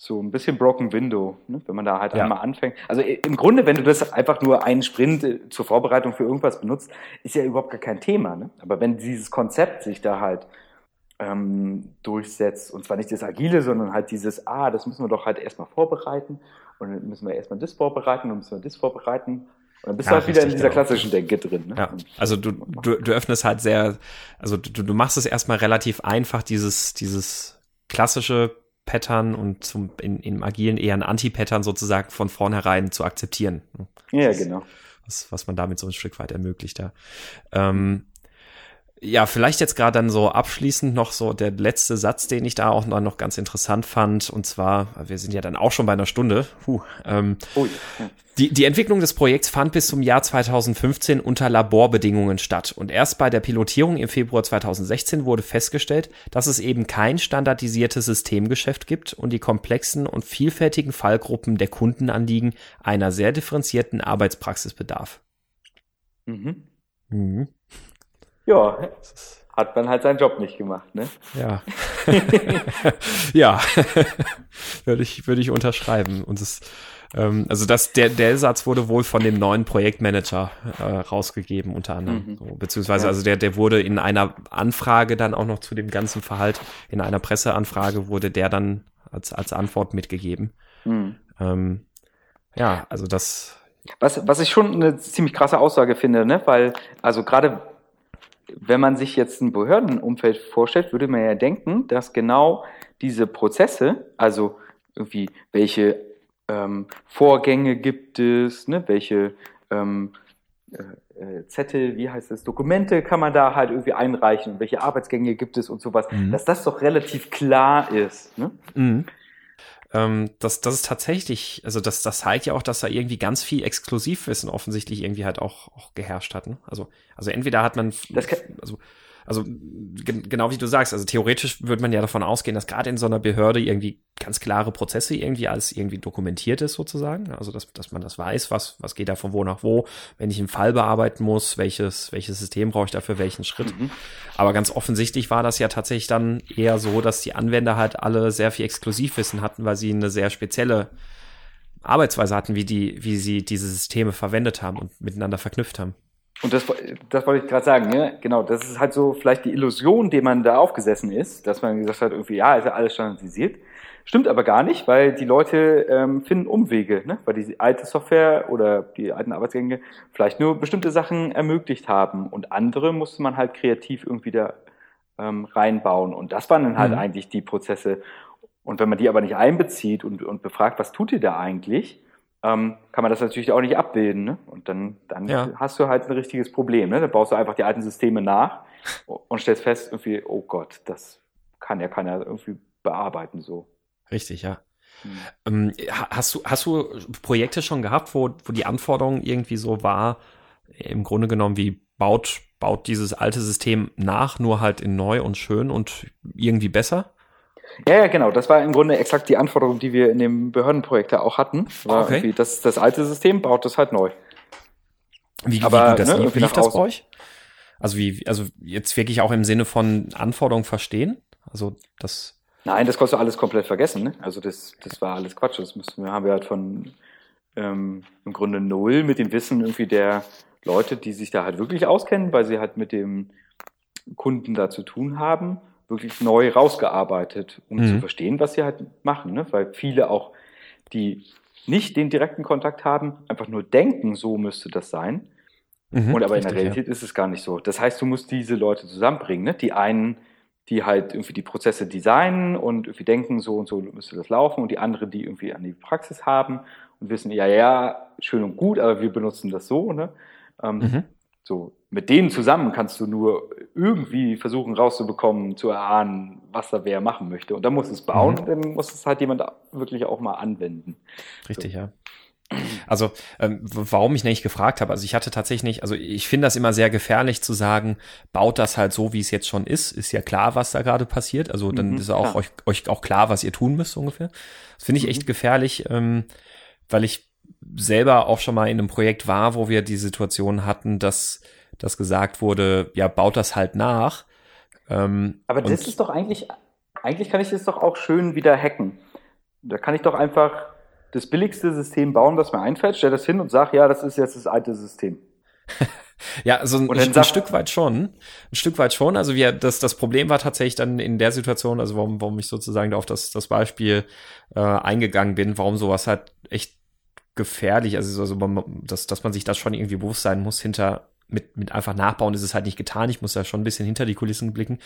so ein bisschen Broken Window, ne? wenn man da halt ja. einmal anfängt. Also im Grunde, wenn du das einfach nur einen Sprint äh, zur Vorbereitung für irgendwas benutzt, ist ja überhaupt gar kein Thema. Ne? Aber wenn dieses Konzept sich da halt ähm, durchsetzt, und zwar nicht das Agile, sondern halt dieses, ah, das müssen wir doch halt erstmal vorbereiten und dann müssen wir erstmal das vorbereiten und müssen wir das vorbereiten. Und dann bist ja, du halt wieder in dieser genau. klassischen Denke drin. Ne? Ja, also du, du, du öffnest halt sehr, also du, du machst es erstmal relativ einfach, dieses, dieses klassische Pattern und zum, in, im Agilen eher ein Anti-Pattern sozusagen von vornherein zu akzeptieren. Ja, genau. Was, was man damit so ein Stück weit ermöglicht, ja. Ähm, ja, vielleicht jetzt gerade dann so abschließend noch so der letzte Satz, den ich da auch noch ganz interessant fand. Und zwar, wir sind ja dann auch schon bei einer Stunde. Puh, ähm, oh, ja. die, die Entwicklung des Projekts fand bis zum Jahr 2015 unter Laborbedingungen statt. Und erst bei der Pilotierung im Februar 2016 wurde festgestellt, dass es eben kein standardisiertes Systemgeschäft gibt und die komplexen und vielfältigen Fallgruppen der Kundenanliegen einer sehr differenzierten Arbeitspraxis bedarf. Mhm. Mhm. Ja, hat man halt seinen Job nicht gemacht, ne? Ja. ja, würde ich, würde ich unterschreiben. Und es, ähm, also das, der, der Satz wurde wohl von dem neuen Projektmanager äh, rausgegeben, unter anderem. Mhm. Beziehungsweise, ja. also der, der wurde in einer Anfrage dann auch noch zu dem ganzen Verhalt, in einer Presseanfrage wurde der dann als, als Antwort mitgegeben. Mhm. Ähm, ja, also das. Was, was ich schon eine ziemlich krasse Aussage finde, ne? Weil, also gerade wenn man sich jetzt ein Behördenumfeld vorstellt, würde man ja denken, dass genau diese Prozesse, also irgendwie welche ähm, Vorgänge gibt es, ne, welche ähm, äh, äh Zettel, wie heißt das, Dokumente kann man da halt irgendwie einreichen welche Arbeitsgänge gibt es und sowas, mhm. dass das doch relativ klar ist. Ne? Mhm ähm, das, das ist tatsächlich, also das, das zeigt ja auch, dass da irgendwie ganz viel Exklusivwissen offensichtlich irgendwie halt auch, auch geherrscht hat. Ne? Also, also entweder hat man, also also genau wie du sagst, also theoretisch würde man ja davon ausgehen, dass gerade in so einer Behörde irgendwie ganz klare Prozesse irgendwie alles irgendwie dokumentiert ist sozusagen. Also dass, dass man das weiß, was, was geht da von wo nach wo, wenn ich einen Fall bearbeiten muss, welches, welches System brauche ich dafür, welchen Schritt. Mhm. Aber ganz offensichtlich war das ja tatsächlich dann eher so, dass die Anwender halt alle sehr viel Exklusivwissen hatten, weil sie eine sehr spezielle Arbeitsweise hatten, wie die, wie sie diese Systeme verwendet haben und miteinander verknüpft haben. Und das, das wollte ich gerade sagen, ne? genau, das ist halt so vielleicht die Illusion, die man da aufgesessen ist, dass man gesagt hat, irgendwie, ja, ist ja alles standardisiert. Stimmt aber gar nicht, weil die Leute ähm, finden Umwege, ne? weil die alte Software oder die alten Arbeitsgänge vielleicht nur bestimmte Sachen ermöglicht haben und andere musste man halt kreativ irgendwie da ähm, reinbauen. Und das waren dann halt mhm. eigentlich die Prozesse. Und wenn man die aber nicht einbezieht und, und befragt, was tut ihr da eigentlich, ähm, kann man das natürlich auch nicht abbilden. Ne? Und dann, dann ja. hast du halt ein richtiges Problem. Ne? Da baust du einfach die alten Systeme nach und stellst fest, irgendwie, oh Gott, das kann er, kann er irgendwie bearbeiten so. Richtig, ja. Hm. Ähm, hast du, hast du Projekte schon gehabt, wo, wo die Anforderung irgendwie so war, im Grunde genommen, wie baut, baut dieses alte System nach, nur halt in neu und schön und irgendwie besser? Ja, ja, genau. Das war im Grunde exakt die Anforderung, die wir in dem Behördenprojekt ja auch hatten. War okay. irgendwie das, das alte System baut das halt neu. Wie, Aber, wie das, ne, lief, lief das bei euch? Also wie, also jetzt wirklich auch im Sinne von Anforderungen verstehen? Also das. Nein, das konntest du alles komplett vergessen. Ne? Also das, das war alles Quatsch. Das müssen wir haben wir halt von ähm, im Grunde null mit dem Wissen irgendwie der Leute, die sich da halt wirklich auskennen, weil sie halt mit dem Kunden da zu tun haben wirklich neu rausgearbeitet, um mhm. zu verstehen, was sie halt machen. Ne? Weil viele auch, die nicht den direkten Kontakt haben, einfach nur denken, so müsste das sein. Mhm, und aber richtig, in der Realität ja. ist es gar nicht so. Das heißt, du musst diese Leute zusammenbringen. Ne? Die einen, die halt irgendwie die Prozesse designen und irgendwie denken, so und so müsste das laufen. Und die anderen, die irgendwie an die Praxis haben und wissen, ja, ja, schön und gut, aber wir benutzen das so. Ne? Ähm, mhm. So, mit denen zusammen kannst du nur irgendwie versuchen rauszubekommen, zu erahnen, was da wer machen möchte. Und dann muss es bauen mhm. dann muss es halt jemand wirklich auch mal anwenden. Richtig, so. ja. Also, ähm, warum ich nicht gefragt habe, also ich hatte tatsächlich also ich finde das immer sehr gefährlich zu sagen, baut das halt so, wie es jetzt schon ist, ist ja klar, was da gerade passiert. Also dann mhm, ist auch euch, euch auch klar, was ihr tun müsst ungefähr. Das finde ich mhm. echt gefährlich, ähm, weil ich selber auch schon mal in einem Projekt war, wo wir die Situation hatten, dass, dass gesagt wurde, ja, baut das halt nach. Ähm, Aber das ist doch eigentlich, eigentlich kann ich das doch auch schön wieder hacken. Da kann ich doch einfach das billigste System bauen, was mir einfällt, stell das hin und sag, ja, das ist jetzt das alte System. ja, also ein, ein Stück weit schon. Ein Stück weit schon. Also wir, das, das Problem war tatsächlich dann in der Situation, also warum, warum ich sozusagen da auf das, das Beispiel äh, eingegangen bin, warum sowas halt echt gefährlich. Also, also dass, dass man sich das schon irgendwie bewusst sein muss, hinter mit, mit einfach Nachbauen ist es halt nicht getan. Ich muss da schon ein bisschen hinter die Kulissen blicken.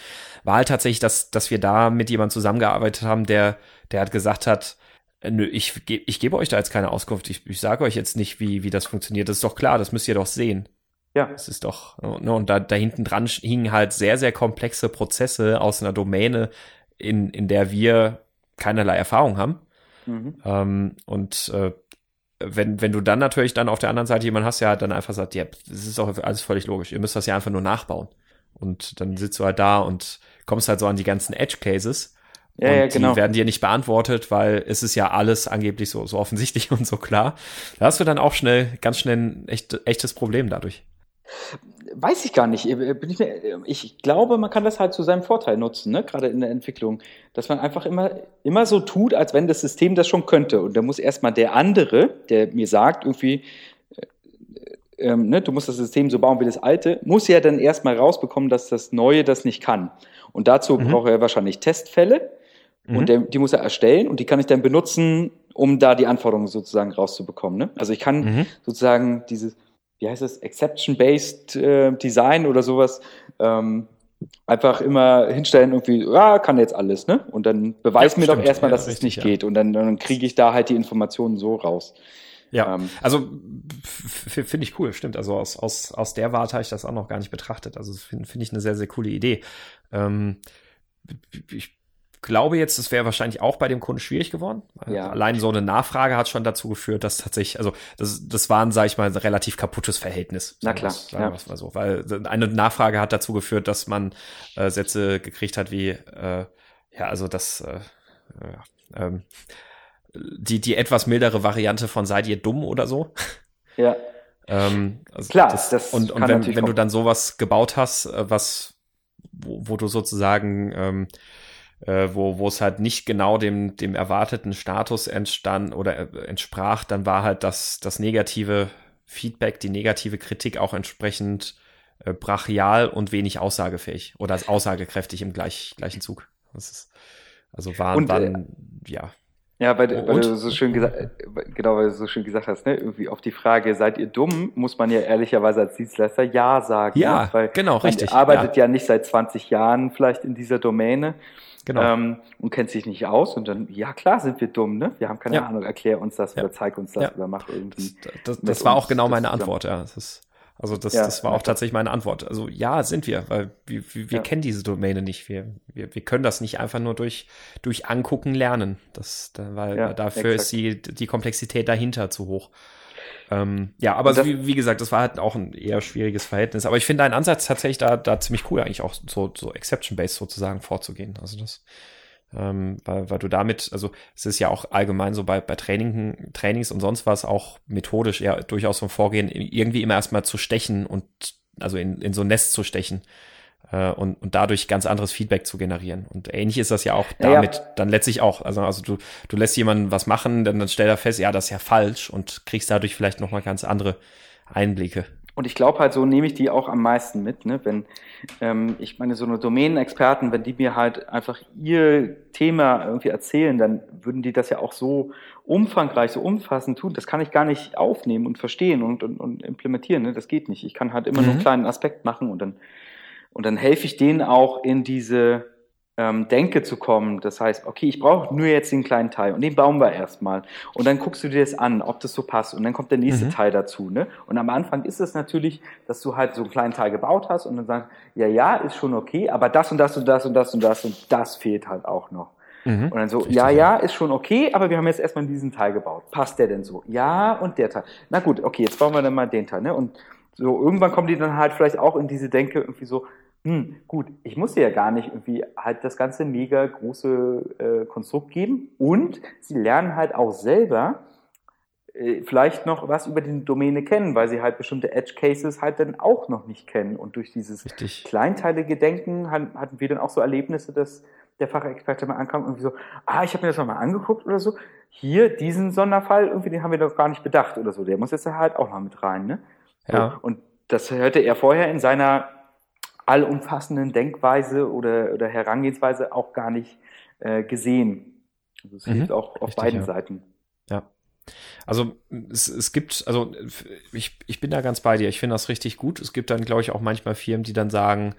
War halt tatsächlich, dass, dass wir da mit jemandem zusammengearbeitet haben, der, der hat gesagt hat, äh, nö, ich, ich gebe euch da jetzt keine Auskunft. Ich, ich sage euch jetzt nicht, wie, wie das funktioniert. Das ist doch klar, das müsst ihr doch sehen. Ja. Das ist doch, ne, und da, da hinten dran hingen halt sehr, sehr komplexe Prozesse aus einer Domäne, in, in der wir keinerlei Erfahrung haben. Mhm. Ähm, und äh, wenn, wenn du dann natürlich dann auf der anderen Seite jemand hast, der halt dann einfach sagt, ja, das ist doch alles völlig logisch, ihr müsst das ja einfach nur nachbauen. Und dann sitzt du halt da und kommst halt so an die ganzen Edge Cases. Ja, und ja, genau. die werden dir nicht beantwortet, weil es ist ja alles angeblich so, so offensichtlich und so klar. Da hast du dann auch schnell, ganz schnell ein echt, echtes Problem dadurch. Weiß ich gar nicht. Bin ich, mir, ich glaube, man kann das halt zu seinem Vorteil nutzen, ne? gerade in der Entwicklung. Dass man einfach immer, immer so tut, als wenn das System das schon könnte. Und da muss erstmal der andere, der mir sagt, irgendwie, äh, ähm, ne, du musst das System so bauen wie das alte, muss ja dann erstmal rausbekommen, dass das Neue das nicht kann. Und dazu mhm. braucht er wahrscheinlich Testfälle. Mhm. Und der, die muss er erstellen und die kann ich dann benutzen, um da die Anforderungen sozusagen rauszubekommen. Ne? Also ich kann mhm. sozusagen dieses wie heißt es, Exception-Based äh, Design oder sowas, ähm, einfach immer hinstellen, irgendwie, ja, kann jetzt alles, ne? Und dann beweis ja, mir stimmt. doch erstmal, dass ja, es nicht ja. geht. Und dann, dann kriege ich da halt die Informationen so raus. Ja, ähm, also finde ich cool, stimmt. Also aus, aus, aus der Warte habe ich das auch noch gar nicht betrachtet. Also finde find ich eine sehr, sehr coole Idee. Ähm, ich glaube jetzt, es wäre wahrscheinlich auch bei dem Kunden schwierig geworden. Ja. Allein so eine Nachfrage hat schon dazu geführt, dass tatsächlich, also das, das war ein, sag ich mal, ein relativ kaputtes Verhältnis. Na klar. Sagen ja. mal so. Weil eine Nachfrage hat dazu geführt, dass man äh, Sätze gekriegt hat wie, äh, ja, also das, äh, ähm, die, die etwas mildere Variante von seid ihr dumm oder so. Ja. ähm, also Klar, das, das und, und wenn, wenn du dann sowas gebaut hast, äh, was, wo, wo du sozusagen ähm, äh, wo, wo es halt nicht genau dem, dem erwarteten Status entstand oder äh, entsprach, dann war halt das, das negative Feedback, die negative Kritik auch entsprechend äh, brachial und wenig aussagefähig oder aussagekräftig im gleich, gleichen Zug. Das ist, also waren und, dann, äh, ja. Ja, weil, weil du so schön gesagt, äh, genau, weil du so schön gesagt hast, ne, irgendwie auf die Frage, seid ihr dumm, muss man ja ehrlicherweise als Dienstleister ja sagen. Ja, ne? weil genau, richtig. Man arbeitet ja. ja nicht seit 20 Jahren vielleicht in dieser Domäne Genau. Ähm, und kennt sich nicht aus und dann, ja klar sind wir dumm, ne? Wir haben keine ja. Ahnung, erklär uns das ja. oder zeig uns das ja. oder mach irgendwie. Das, das, das war auch genau meine Antwort, ja. Das ist, also das, das war auch tatsächlich meine Antwort. Also ja, sind wir, weil wir, wir, wir kennen diese Domäne nicht. Wir, wir, wir können das nicht einfach nur durch, durch Angucken lernen. Das, weil dafür exakt. ist die, die Komplexität dahinter zu hoch. Ähm, ja, aber das, wie, wie, gesagt, das war halt auch ein eher schwieriges Verhältnis. Aber ich finde deinen Ansatz tatsächlich da, da ziemlich cool, eigentlich auch so, so Exception-Based sozusagen vorzugehen. Also das, ähm, weil, weil du damit, also es ist ja auch allgemein so bei, bei Training, Trainings und sonst was auch methodisch ja durchaus so ein Vorgehen, irgendwie immer erstmal zu stechen und also in, in so ein Nest zu stechen äh, und, und dadurch ganz anderes Feedback zu generieren. Und ähnlich ist das ja auch damit ja. dann letztlich auch. Also, also du, du lässt jemanden was machen, dann, dann stellt er fest, ja, das ist ja falsch und kriegst dadurch vielleicht nochmal ganz andere Einblicke. Und ich glaube halt, so nehme ich die auch am meisten mit, ne? Wenn ähm, ich meine, so eine Domänenexperten, wenn die mir halt einfach ihr Thema irgendwie erzählen, dann würden die das ja auch so umfangreich, so umfassend tun. Das kann ich gar nicht aufnehmen und verstehen und, und, und implementieren. Ne? Das geht nicht. Ich kann halt immer mhm. nur einen kleinen Aspekt machen und dann und dann helfe ich denen auch in diese ähm, Denke zu kommen. Das heißt, okay, ich brauche nur jetzt den kleinen Teil und den bauen wir erstmal. Und dann guckst du dir das an, ob das so passt. Und dann kommt der nächste mhm. Teil dazu. Ne? Und am Anfang ist es natürlich, dass du halt so einen kleinen Teil gebaut hast und dann sagst, ja, ja, ist schon okay, aber das und das und das und das und das und das fehlt halt auch noch. Mhm. Und dann so, ja, ja, ist schon okay, aber wir haben jetzt erstmal diesen Teil gebaut. Passt der denn so? Ja, und der Teil. Na gut, okay, jetzt bauen wir dann mal den Teil. Ne? Und so irgendwann kommen die dann halt vielleicht auch in diese Denke irgendwie so, hm, gut, ich muss dir ja gar nicht irgendwie halt das ganze mega große äh, Konstrukt geben und sie lernen halt auch selber äh, vielleicht noch was über die Domäne kennen, weil sie halt bestimmte Edge Cases halt dann auch noch nicht kennen und durch dieses Richtig. kleinteilige Denken hatten wir dann auch so Erlebnisse, dass der Fachexperte mal ankam und irgendwie so, ah, ich habe mir das nochmal angeguckt oder so, hier diesen Sonderfall, irgendwie den haben wir doch gar nicht bedacht oder so, der muss jetzt halt auch noch mit rein, ne? Ja. So, und das hörte er vorher in seiner allumfassenden Denkweise oder, oder Herangehensweise auch gar nicht äh, gesehen. Also es mhm. hilft auch auf Richtig, beiden ja. Seiten. Ja. Also es, es gibt, also ich, ich bin da ganz bei dir. Ich finde das richtig gut. Es gibt dann, glaube ich, auch manchmal Firmen, die dann sagen,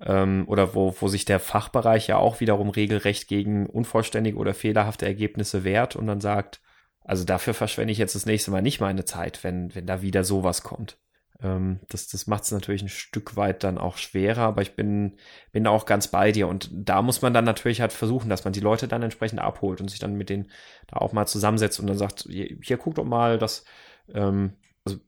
ähm, oder wo, wo sich der Fachbereich ja auch wiederum regelrecht gegen unvollständige oder fehlerhafte Ergebnisse wehrt und dann sagt, also dafür verschwende ich jetzt das nächste Mal nicht meine Zeit, wenn, wenn da wieder sowas kommt. Ähm, das das macht es natürlich ein Stück weit dann auch schwerer, aber ich bin, bin auch ganz bei dir. Und da muss man dann natürlich halt versuchen, dass man die Leute dann entsprechend abholt und sich dann mit denen da auch mal zusammensetzt und dann sagt, hier, hier guck doch mal, dass, ähm, also,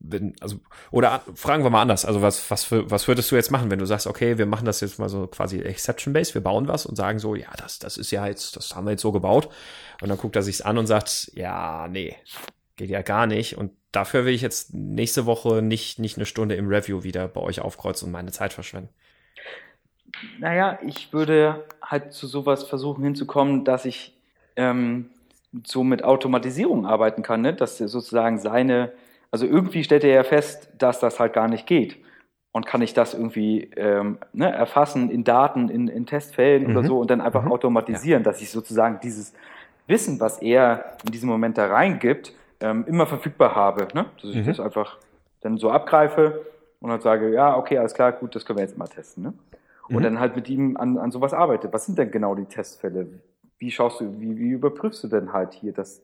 wenn, also, oder fragen wir mal anders. Also, was, was, für, was würdest du jetzt machen, wenn du sagst, okay, wir machen das jetzt mal so quasi Exception-Based, wir bauen was und sagen so, ja, das, das ist ja jetzt, das haben wir jetzt so gebaut. Und dann guckt er sich's an und sagt, ja, nee, geht ja gar nicht. Und dafür will ich jetzt nächste Woche nicht, nicht eine Stunde im Review wieder bei euch aufkreuzen und meine Zeit verschwenden. Naja, ich würde halt zu sowas versuchen hinzukommen, dass ich ähm, so mit Automatisierung arbeiten kann, ne? dass sozusagen seine, also irgendwie stellt er ja fest, dass das halt gar nicht geht. Und kann ich das irgendwie ähm, ne, erfassen in Daten, in, in Testfällen mhm. oder so und dann einfach mhm. automatisieren, ja. dass ich sozusagen dieses Wissen, was er in diesem Moment da reingibt, ähm, immer verfügbar habe. Ne? Dass ich mhm. das einfach dann so abgreife und dann sage, ja, okay, alles klar, gut, das können wir jetzt mal testen. Ne? Und mhm. dann halt mit ihm an, an sowas arbeite. Was sind denn genau die Testfälle? Wie schaust du, wie, wie überprüfst du denn halt hier, dass,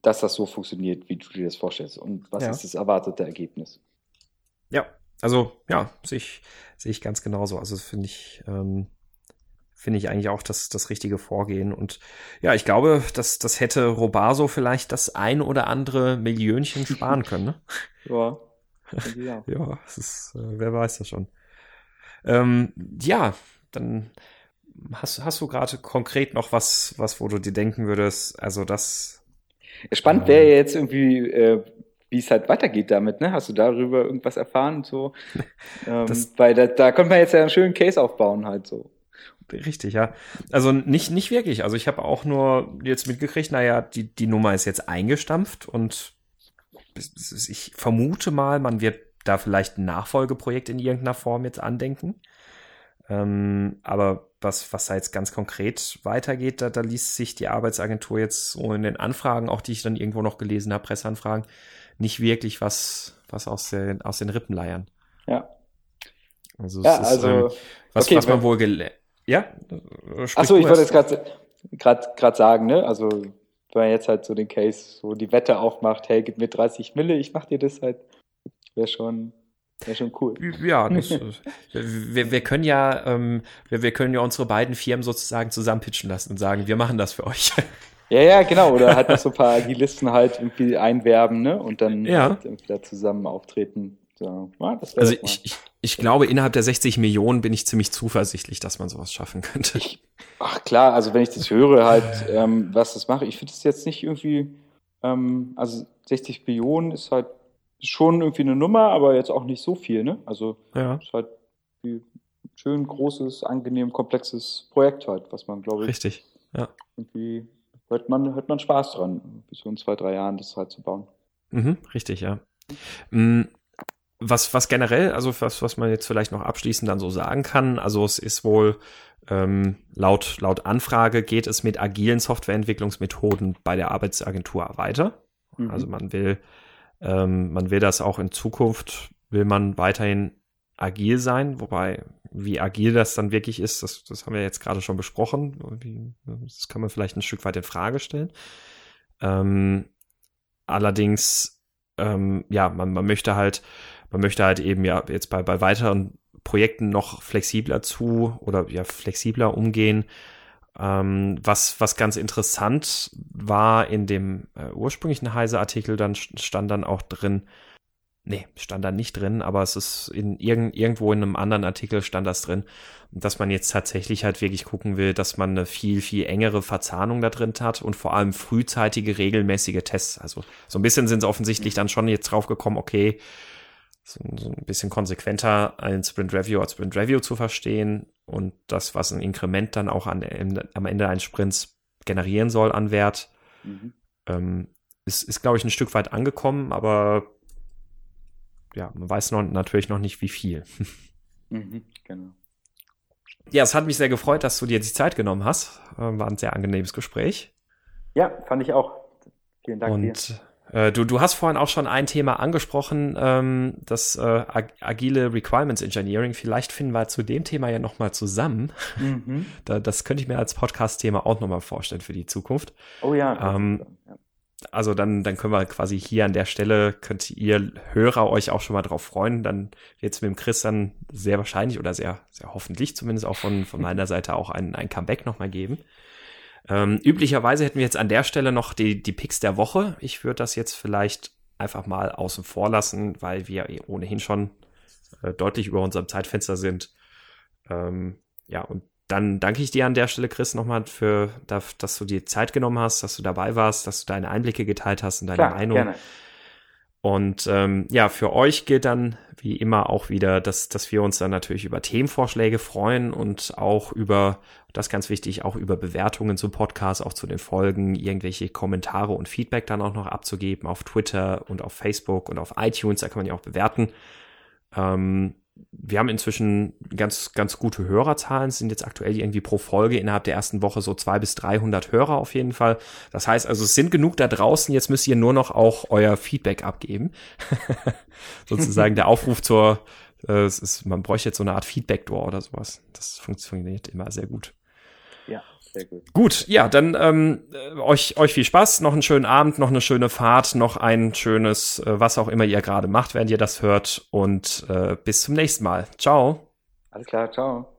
dass das so funktioniert, wie du dir das vorstellst? Und was ja. ist das erwartete Ergebnis? Ja, also ja, sehe ich, sehe ich ganz genauso. Also finde ich, ähm, finde ich eigentlich auch das, das richtige Vorgehen. Und ja, ich glaube, dass das hätte Robaso vielleicht das ein oder andere Millionchen sparen können. Ne? ja. Ja, ja es ist, äh, wer weiß das schon. Ähm, ja, dann hast, hast du gerade konkret noch was, was, wo du dir denken würdest, also das. Spannend wäre ähm, jetzt irgendwie, äh, wie es halt weitergeht damit, ne? Hast du darüber irgendwas erfahren? So? ähm, das, weil da, da könnte man jetzt ja einen schönen Case aufbauen, halt so. Richtig, ja. Also nicht, nicht wirklich. Also ich habe auch nur jetzt mitgekriegt, naja, die, die Nummer ist jetzt eingestampft und ich vermute mal, man wird da vielleicht ein Nachfolgeprojekt in irgendeiner Form jetzt andenken. Ähm, aber was, was da jetzt ganz konkret weitergeht, da, da liest sich die Arbeitsagentur jetzt so in den Anfragen, auch die ich dann irgendwo noch gelesen habe, Presseanfragen, nicht wirklich was, was aus den, aus den Rippen leiern. Ja. Also, ja, ist, also ähm, was, okay, was man wohl gelernt ja? Achso, ich wollte jetzt gerade gerade sagen, ne? Also wenn man jetzt halt so den Case, so die Wette aufmacht, hey, gib mir 30 Mille, ich mach dir das halt, wäre schon, wäre schon cool. Ja, das, wir, wir können ja, ähm, wir, wir können ja unsere beiden Firmen sozusagen zusammenpitchen lassen und sagen, wir machen das für euch. Ja, ja, genau. Oder halt noch so ein paar Agilisten halt irgendwie einwerben, ne? Und dann ja. halt irgendwie da zusammen auftreten. So, ja, also ich, ich, ich glaube, innerhalb der 60 Millionen bin ich ziemlich zuversichtlich, dass man sowas schaffen könnte. Ich, ach klar, also wenn ich das höre, halt, ähm, was das mache, ich finde das jetzt nicht irgendwie, ähm, also 60 Millionen ist halt schon irgendwie eine Nummer, aber jetzt auch nicht so viel, ne? Also ja. ist halt ein schön großes, angenehm komplexes Projekt halt, was man, glaube ich, richtig, ja. Irgendwie hört man, hört man Spaß dran, bis so in zwei, drei Jahren das halt zu bauen. Mhm, richtig, ja. Mhm was, was generell, also was, was man jetzt vielleicht noch abschließend dann so sagen kann, also es ist wohl ähm, laut, laut Anfrage geht es mit agilen Softwareentwicklungsmethoden bei der Arbeitsagentur weiter. Mhm. Also man will, ähm, man will das auch in Zukunft, will man weiterhin agil sein, wobei wie agil das dann wirklich ist, das, das haben wir jetzt gerade schon besprochen. Das kann man vielleicht ein Stück weit in Frage stellen. Ähm, allerdings, ähm, ja, man, man möchte halt man möchte halt eben ja jetzt bei, bei weiteren Projekten noch flexibler zu oder ja flexibler umgehen. Ähm, was, was ganz interessant war in dem äh, ursprünglichen Heise-Artikel, dann stand dann auch drin, nee, stand da nicht drin, aber es ist in irgend, irgendwo in einem anderen Artikel stand das drin, dass man jetzt tatsächlich halt wirklich gucken will, dass man eine viel, viel engere Verzahnung da drin hat und vor allem frühzeitige, regelmäßige Tests. Also so ein bisschen sind sie offensichtlich dann schon jetzt drauf gekommen, okay, so, so ein bisschen konsequenter ein Sprint Review als Sprint Review zu verstehen und das, was ein Inkrement dann auch an, am Ende eines Sprints generieren soll an Wert, mhm. ähm, ist, ist glaube ich, ein Stück weit angekommen, aber ja, man weiß noch, natürlich noch nicht, wie viel. Mhm, genau. Ja, es hat mich sehr gefreut, dass du dir die Zeit genommen hast. War ein sehr angenehmes Gespräch. Ja, fand ich auch. Vielen Dank Und, dir. Äh, du, du hast vorhin auch schon ein Thema angesprochen, ähm, das äh, agile Requirements Engineering. Vielleicht finden wir zu dem Thema ja nochmal zusammen. Mhm. da, das könnte ich mir als Podcast-Thema auch nochmal vorstellen für die Zukunft. Oh ja. Ähm. Also dann, dann können wir quasi hier an der Stelle, könnt ihr Hörer euch auch schon mal drauf freuen. Dann wird es mit dem Chris dann sehr wahrscheinlich oder sehr, sehr hoffentlich zumindest auch von, von meiner Seite auch ein, ein Comeback nochmal geben. Ähm, üblicherweise hätten wir jetzt an der Stelle noch die, die Picks der Woche. Ich würde das jetzt vielleicht einfach mal außen vor lassen, weil wir eh ohnehin schon äh, deutlich über unserem Zeitfenster sind. Ähm, ja, und dann danke ich dir an der Stelle, Chris, nochmal für, dass du dir Zeit genommen hast, dass du dabei warst, dass du deine Einblicke geteilt hast und deine Klar, Meinung. Gerne. Und ähm, ja, für euch gilt dann wie immer auch wieder, dass, dass wir uns dann natürlich über Themenvorschläge freuen und auch über, das ganz wichtig, auch über Bewertungen zum Podcast, auch zu den Folgen, irgendwelche Kommentare und Feedback dann auch noch abzugeben auf Twitter und auf Facebook und auf iTunes, da kann man ja auch bewerten. Ähm, wir haben inzwischen ganz, ganz gute Hörerzahlen, sind jetzt aktuell irgendwie pro Folge innerhalb der ersten Woche so zwei bis dreihundert Hörer auf jeden Fall. Das heißt also, es sind genug da draußen, jetzt müsst ihr nur noch auch euer Feedback abgeben. Sozusagen der Aufruf zur, äh, es ist, man bräuchte jetzt so eine Art Feedback-Door oder sowas. Das funktioniert immer sehr gut. Sehr gut. Gut, ja, dann ähm, euch, euch viel Spaß, noch einen schönen Abend, noch eine schöne Fahrt, noch ein schönes, äh, was auch immer ihr gerade macht, während ihr das hört. Und äh, bis zum nächsten Mal. Ciao. Alles klar, ciao.